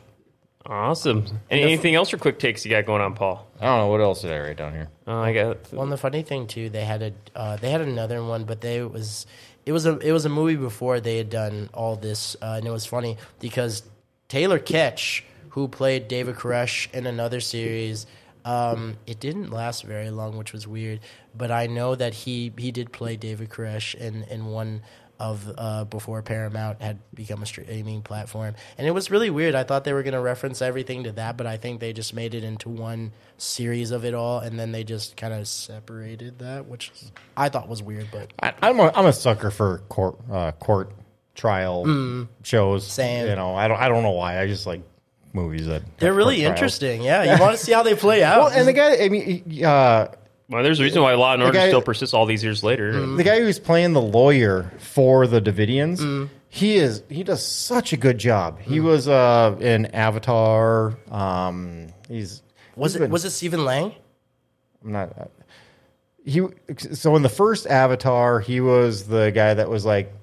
Awesome. Any, anything else for quick takes you got going on, Paul? I don't know what else did I write down here. Oh, I got. Well, and the funny thing too, they had a uh, they had another one, but they it was it was a it was a movie before they had done all this, uh, and it was funny because Taylor Kitsch, who played David Koresh in another series, um, it didn't last very long, which was weird. But I know that he he did play David Koresh in in one of uh, before Paramount had become a streaming platform, and it was really weird. I thought they were going to reference everything to that, but I think they just made it into one series of it all, and then they just kind of separated that, which I thought was weird. But I, I'm a, I'm a sucker for court uh, court trial shows. Same. You know, I don't I don't know why. I just like movies that they're really interesting. Yeah, you want to see how they play out. Well, and the guy, I mean, uh, Well, there's a reason why Law and Order guy- still persists all these years later. the guy who's playing the lawyer for the Davidians, he is he does such a good job. He was uh, in Avatar. Um, he's was it been- was it Stephen Lang? I'm not. uh, He so in the first Avatar, he was the guy that was like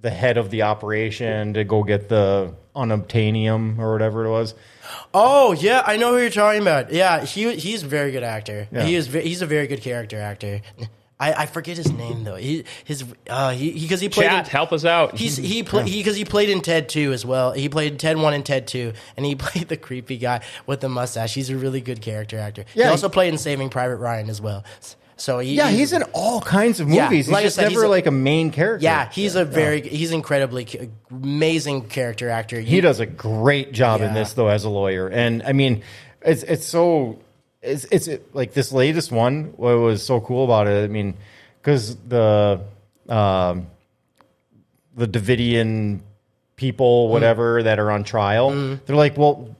the head of the operation to go get the unobtainium or whatever it was. Oh yeah, I know who you're talking about. Yeah, he he's a very good actor. Yeah. He is ve- he's a very good character actor. I, I forget his name though. He his uh he because he, played Chat, in, help us out. He's he played he because he played in Ted two as well. He played Ted one and Ted two, and he played the creepy guy with the mustache. He's a really good character actor. Yeah, he also played in Saving Private Ryan as well. So he, Yeah, he's in all kinds of Yeah, movies. like he's just said, he's never a- like a main character. yeah he's a very he's incredibly ca- amazing character actor. he does a great job in this though as a lawyer. And i mean it's it's so it's it's like this latest one what was so cool about it i mean because the um the davidian people mm-hmm. whatever that are on trial mm-hmm. they're like well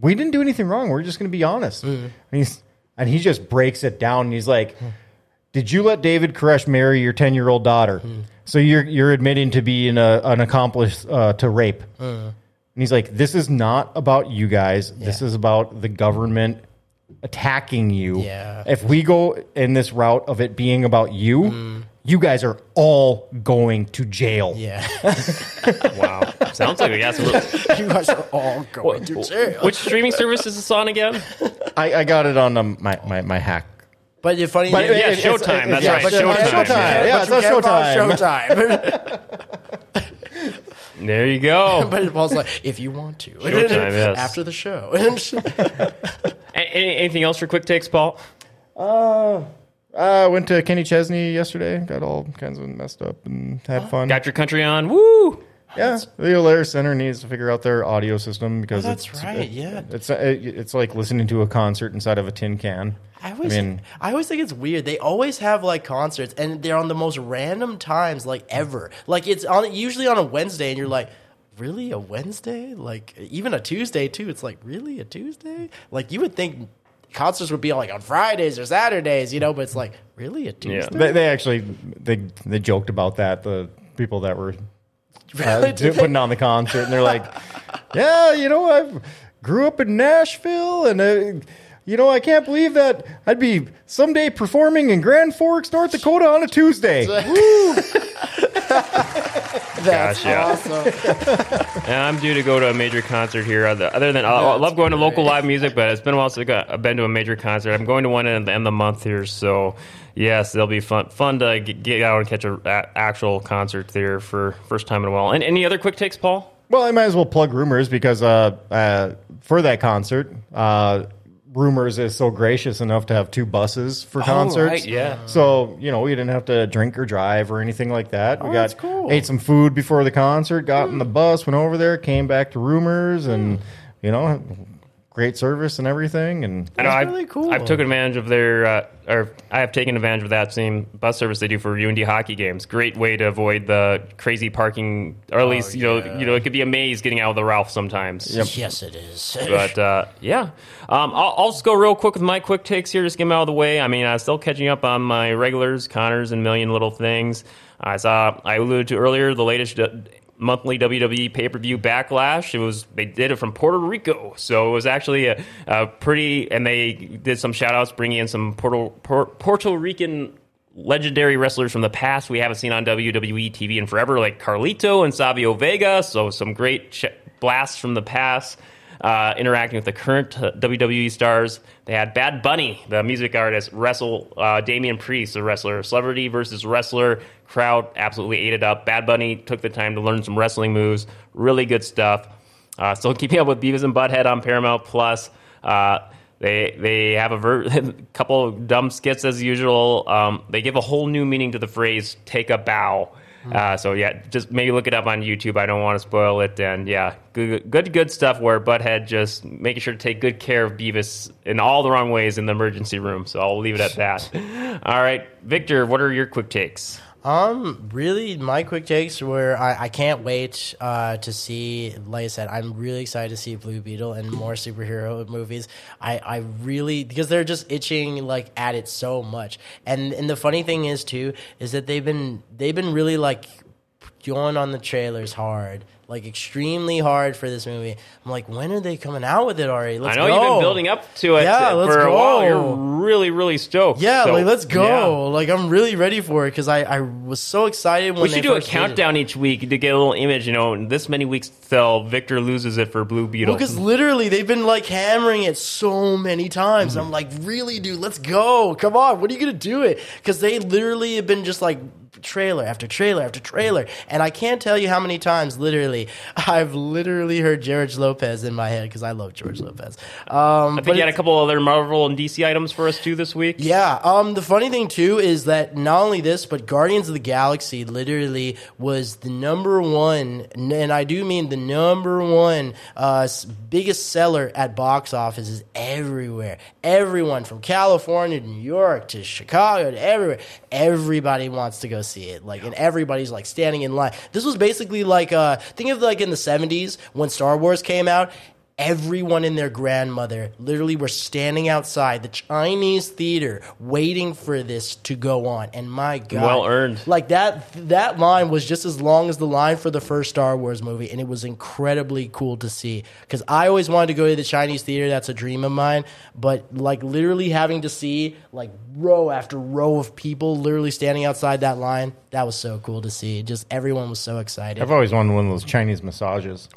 we didn't do anything wrong. We're just going to be honest. Mm-hmm. And he's and he just breaks it down and he's like did you let David Koresh marry your 10 year old daughter? So you're, you're admitting to being a, an accomplice uh, to rape. And he's like, this is not about you guys. This is about the government attacking you. Yeah. If we go in this route of it being about you, you guys are all going to jail. yeah. wow. Sounds like we got some. you guys are all going to jail. Which streaming service is this on again? I, I got it on um, my, my, my hack. But the funny But thing, Yeah, it- it's- Showtime, it's- that's right, Showtime. Showtime. Yeah, it's on can't Showtime. Showtime. There you go. but Paul's like, if you want to, Showtime, yes. after the show. A- anything else for quick takes, Paul? Uh, I went to Kenny Chesney yesterday. Got all kinds of messed up and had fun. Got your country on. Woo! Yeah, the Alerus Center needs to figure out their audio system because Oh, that's it's, right, it- yeah. it's uh, it, it's like listening to a concert inside of a tin can. I always, I mean- I always think it's weird. They always have like concerts, and they're on the most random times, like ever. Like it's on usually on a Wednesday, and you're like, really a Wednesday? Like even a Tuesday too. It's like really a Tuesday? Like you would think concerts would be like on Fridays or Saturdays, you know, but it's like really a Tuesday. They, they actually they they joked about that. The people that were uh, Really? do- putting on the concert, and they're like, "Yeah, you know, I grew up in Nashville, and uh, you know, I can't believe that I'd be someday performing in Grand Forks, North Dakota, on a Tuesday." That's Gosh, yeah. awesome. And I'm due to go to a major concert here. Other other than I, I love going to local live music, but it's been a while since I got- I've been to a major concert. I'm going to one at the end of the month here, so yes, it'll be fun fun to get, get out and catch a, a actual concert there for first time in a while. And any other quick takes, Paul? Well, I might as well plug Rumors because uh, uh, for that concert, uh, Rumors is so gracious enough to have two buses for oh, concerts. right, yeah. So you know we didn't have to drink or drive or anything like that. we oh, got that's cool. ate some food before the concert, got in the hmm. bus, went over there, came back to Rumors, and hmm. you know, great service and everything. And I know I've, really cool. I've taken advantage of their, uh, or I have taken advantage of that same bus service they do for UND hockey games. Great way to avoid the crazy parking, or at least you know, you know, it could be a maze getting out of the Ralph sometimes. Yes, it is. But uh, yeah, um, I'll, I'll just go real quick with my quick takes here. Just get them out of the way. I mean, I'm still catching up on my regulars, Conners, and Million Little Things. I saw I alluded to earlier the latest uh, monthly WWE pay per view backlash. It was they did it from Puerto Rico, so it was actually a, a pretty. And they did some shout outs, bringing in some Puerto Puerto, Rican legendary wrestlers from the past we haven't seen on WWE TV in forever, like Carlito and Savio Vega. So some great ch- blasts from the past. Uh, interacting with the current uh, WWE stars, they had Bad Bunny, the music artist, wrestle uh, Damian Priest, the wrestler, celebrity versus wrestler. Crowd absolutely ate it up. Bad Bunny took the time to learn some wrestling moves. Really good stuff. Uh, still keeping up with Beavis and Butthead on Paramount Plus. Uh, they they have a ver- couple of dumb skits as usual. Um, they give a whole new meaning to the phrase "take a bow." Uh, so yeah, just maybe look it up on YouTube. I don't want to spoil it. And yeah, good, good, good stuff. Where Butthead just making sure to take good care of Beavis in all the wrong ways in the emergency room. So I'll leave it at that. all right, Victor, what are your quick takes? Um, really, my quick takes were I, I can't wait uh, to see. Like I said, I'm really excited to see Blue Beetle and more superhero movies. I, I really because they're just itching like at it so much. And and the funny thing is too is that they've been they've been really like going on the trailers hard. Like extremely hard for this movie. I'm like, when are they coming out with it already? Let's I know go. you've been building up to it Yeah, for let's a while. You're really, really stoked. Yeah, So, like let's go. yeah. Like I'm really ready for it because I, I was so excited when We should do a countdown each week to get a little image. You know, this many weeks till Victor loses it for Blue Beetle. Because literally, they've been like hammering it so many times. Mm-hmm. I'm like, really, dude, let's go. Come on, what are you gonna do it? Because they literally have been just like trailer after trailer after trailer, and I can't tell you how many times, literally, I've literally heard George Lopez in my head because I love George Lopez. Um, I think you had a couple other Marvel and DC items for us too this week. Yeah. Um. The funny thing too is that not only this, but Guardians of the Galaxy literally was the number one, and I do mean the number one uh, biggest seller at box offices everywhere. Everyone from California to New York to Chicago to everywhere. Everybody wants to go see it. Like, and everybody's like standing in line. This was basically like uh, think of like in the seventies when Star Wars came out everyone and their grandmother literally were standing outside the Chinese theater waiting for this to go on. And my God, Well earned. Like that, that line was just as long as the line for the first Star Wars movie, and it was incredibly cool to see. Because I always wanted to go to the Chinese theater. That's a dream of mine. But like literally having to see like row after row of people literally standing outside that line, that was so cool to see. Just everyone was so excited. I've always wanted one of those Chinese massages.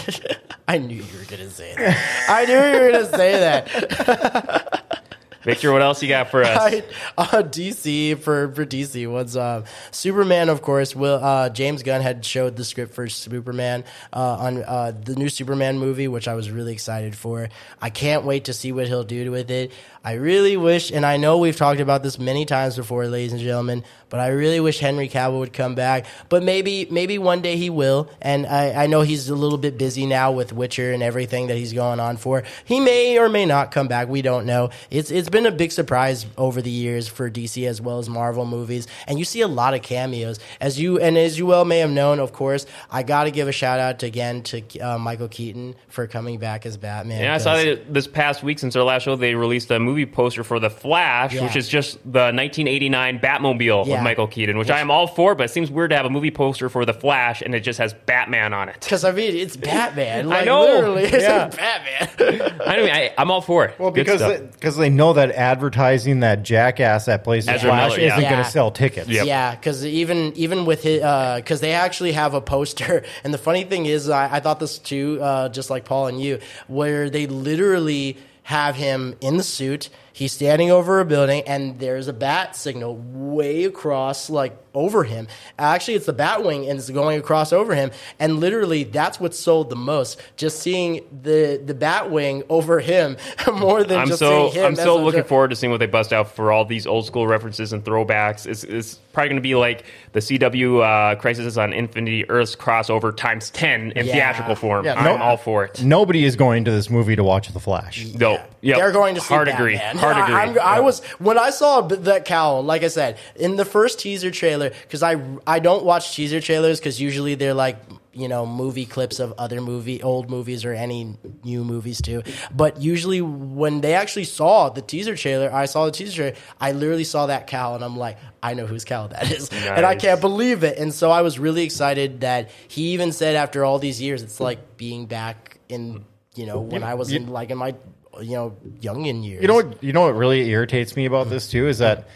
I knew you were gonna say that. I knew you were gonna say that. Victor, what else you got for us? I, uh, DC for for DC was uh, Superman. Of course, will uh, James Gunn had showed the script for Superman uh, on uh, the new Superman movie, which I was really excited for. I can't wait to see what he'll do with it. I really wish, and I know we've talked about this many times before, ladies and gentlemen, but I really wish Henry Cavill would come back. But maybe maybe one day he will. And I, I know he's a little bit busy now with Witcher and everything that he's going on for. He may or may not come back. We don't know. It's it's been a big surprise over the years for DC as well as Marvel movies, and you see a lot of cameos. As you and as you well may have known, of course, I got to give a shout out to, again to uh, Michael Keaton for coming back as Batman. Yeah, I saw that this past week since our last show, they released a movie poster for The Flash, Yeah. which is just the 1989 Batmobile Yeah. With Michael Keaton, which I am all for, but it seems weird to have a movie poster for The Flash and it just has Batman on it. Because I mean, it's Batman. Like, know. Literally, it's Yeah. Batman. I mean, I, I'm all for it. Well, Good because stuff. they, because they know that advertising that jackass that plays the Ezra Flash Miller, yeah. isn't going to sell tickets. Yep. Yeah, because even even with his, because they actually have a poster, and the funny thing is, I, I thought this too, uh, just like Paul and you, where they literally have him in the suit. He's standing over a building, and there's a bat signal way across, like over him. Actually, it's the bat wing, and it's going across over him. And literally, that's what sold the most. Just seeing the the bat wing over him more than I'm just so seeing him. I'm so a- looking forward to seeing what they bust out for all these old school references and throwbacks. It's, it's probably going to be like the CW uh, Crisis on Infinity Earths crossover times ten in Yeah. theatrical form. Yeah, I'm no- all for it. Nobody is going to this movie to watch The Flash. No, yep. They're going to see hard Batman. agree. Hard I- agree. I'm- I, was when I saw that cowl. Like I said in the first teaser trailer, because I I don't watch teaser trailers because usually they're like you know movie clips of other movie old movies or any new movies too. But usually when they actually saw the teaser trailer, I saw the teaser trailer. I literally saw that cowl and I'm like, I know whose cowl that is, and I can't believe it. And so I was really excited that he even said after all these years, it's like being back in you know when I was in like in my you know young in years. You know what? You know what really irritates me about this too is that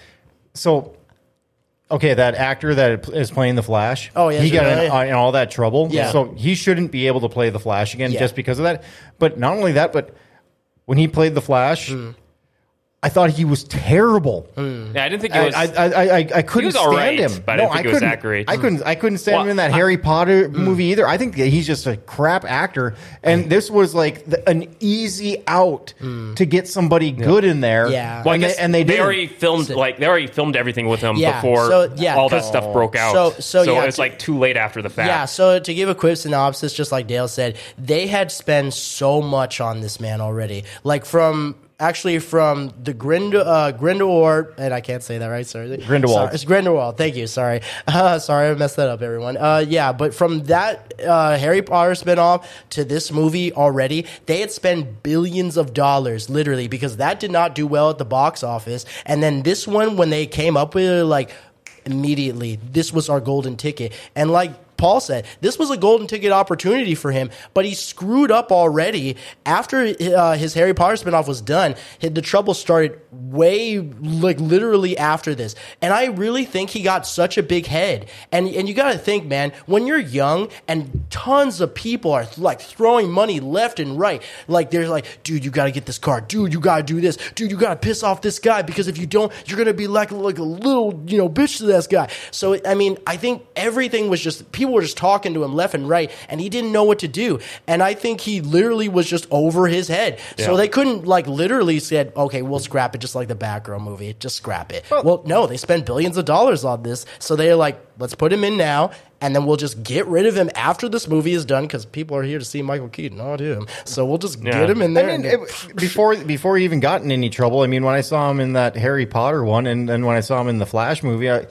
so. Okay, that actor that is playing the Flash. Oh, yeah, he got in, yeah. in all that trouble. Yeah. so he shouldn't be able to play the Flash again Yeah. just because of that. But not only that, but when he played the Flash, Hmm. I thought he was terrible. Hmm. Yeah, I didn't think it I, was. I, I, I, I couldn't was stand all right, him. but I didn't think it was couldn't- that great. I couldn't. I couldn't stand Well, him in that I- Harry Potter hmm. movie either. I think that he's just a crap actor, and hmm. this was like the, an easy out to get somebody good in there. Yeah. well, I and, guess they, and they did. already filmed like they already filmed everything with him Yeah, before so, yeah, all that 'cause- stuff broke out. So- so, yeah, it's to- like too late after the fact. Yeah, so to give a quick synopsis, just like Dale said, they had spent so much on this man already. Like from actually from the Grind uh, Grindelwald, and I can't say that right. Sorry, Grindelwald. Sorry, it's Grindelwald. Thank you. Sorry, uh, sorry, I messed that up, everyone. Uh, yeah, but from that uh, Harry Potter spinoff to this movie already, they had spent billions of dollars, literally, because that did not do well at the box office. And then this one, when they came up with it, like immediately. This was our golden ticket. And like Paul said, this was a golden ticket opportunity for him, but he screwed up already. After uh, his Harry Potter spinoff was done, the trouble started way, like literally after this. And I really think he got such a big head. And, and you gotta think, man, when you're young and tons of people are like throwing money left and right, like they're like, dude, you gotta get this car. Dude, you gotta do this. Dude, you gotta piss off this guy because if you don't, you're gonna be like, like a little, you know, bitch to this guy. So, I mean, I think everything was just, people were just talking to him left and right and he didn't know what to do. And I think he literally was just over his head. So they couldn't like literally said, okay, we'll scrap it just like the Batgirl movie. Just scrap it. Well, no, they spent billions of dollars on this. So they're like, let's put him in now. And then we'll just get rid of him after this movie is done because people are here to see Michael Keaton, not him. So we'll just Yeah. get him in I there. mean, and it, before before he even got in any trouble. I mean, when I saw him in that Harry Potter one, and then when I saw him in the Flash movie, I,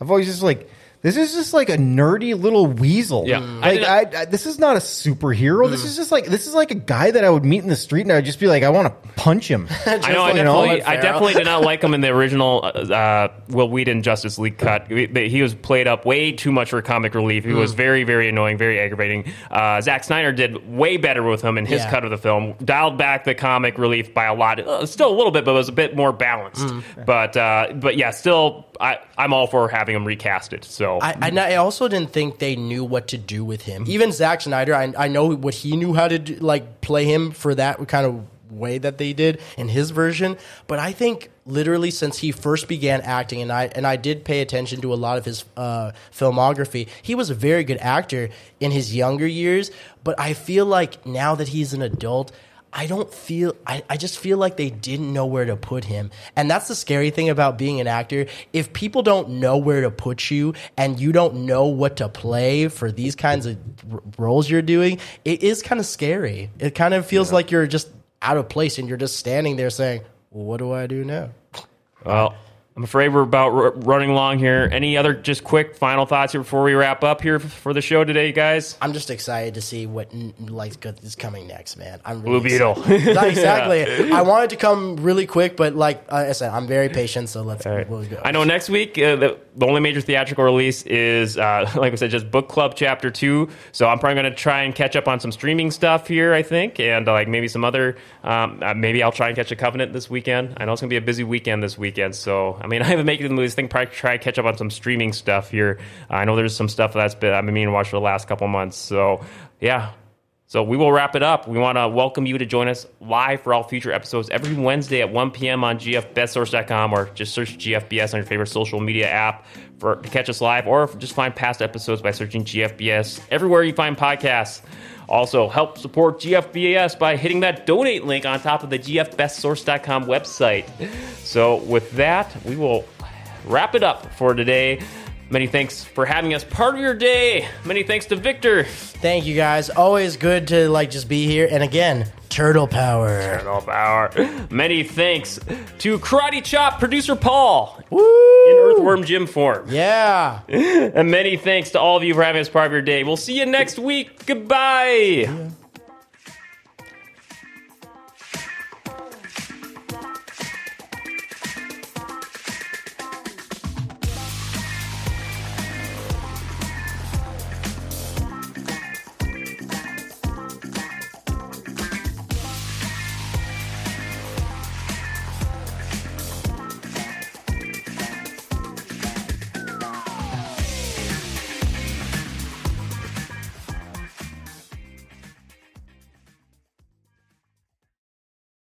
I've always just like. This is just like a nerdy little weasel. Yeah. I like I, I, this is not a superhero. This is just like this is like a guy that I would meet in the street, and I'd just be like, I want to punch him. I know. I you know, definitely, I definitely did not like him in the original uh, Will Whedon Justice League cut. He he was played up way too much for comic relief. He was very, very annoying, very aggravating. Uh, Zack Snyder did way better with him in his Yeah. cut of the film. Dialed back the comic relief by a lot, uh, still a little bit, but it was a bit more balanced. But uh, but yeah, still, I, I'm all for having him recasted. So I, I also didn't think they knew what to do with him. Even Zack Snyder, I, I know what he knew how to do, like play him for that kind of way that they did in his version. But I think literally since he first began acting, and I and I did pay attention to a lot of his uh, filmography, he was a very good actor in his younger years. But I feel like now that he's an adult. I don't feel I, I just feel like they didn't know where to put him. And that's the scary thing about being an actor. If people don't know where to put you and you don't know what to play for these kinds of r- roles you're doing, it is kind of scary. It kind of feels like you're just out of place and you're just standing there saying, well, what do I do now? Well, I'm afraid we're about r- running along here. Any other just quick final thoughts here before we wrap up here for the show today, guys? I'm just excited to see what n- like good is coming next, man. I'm Blue Beetle. exactly. I wanted to come really quick, but like I said, I'm very patient. So let's right. we'll go. I know next week uh, the, the only major theatrical release is, uh, like I said, just Book Club Chapter Two. So I'm probably going to try and catch up on some streaming stuff here. I think, and uh, like maybe some other. Um, uh, maybe I'll try and catch a Covenant this weekend. I know it's going to be a busy weekend this weekend. So I mean, I haven't made the movies. I think probably try and catch up on some streaming stuff here. I know there's some stuff that's been I've been meaning to watch for the last couple months. So yeah. So we will wrap it up. We want to welcome you to join us live for all future episodes every Wednesday at 1 p.m. on gfbestsource.com or just search GFBS on your favorite social media app for to catch us live or just find past episodes by searching GFBS everywhere you find podcasts. Also, help support GFBS by hitting that donate link on top of the gfbestsource.com website. So with that, we will wrap it up for today. Many thanks for having us part of your day. Many thanks to Victor. Thank you guys. Always good to like just be here. And again, turtle power. Turtle Power. Many thanks to Karate Chop producer Paul Woo! in Earthworm Jim form. Yeah. And many thanks to all of you for having us part of your day. We'll see you next week. Goodbye.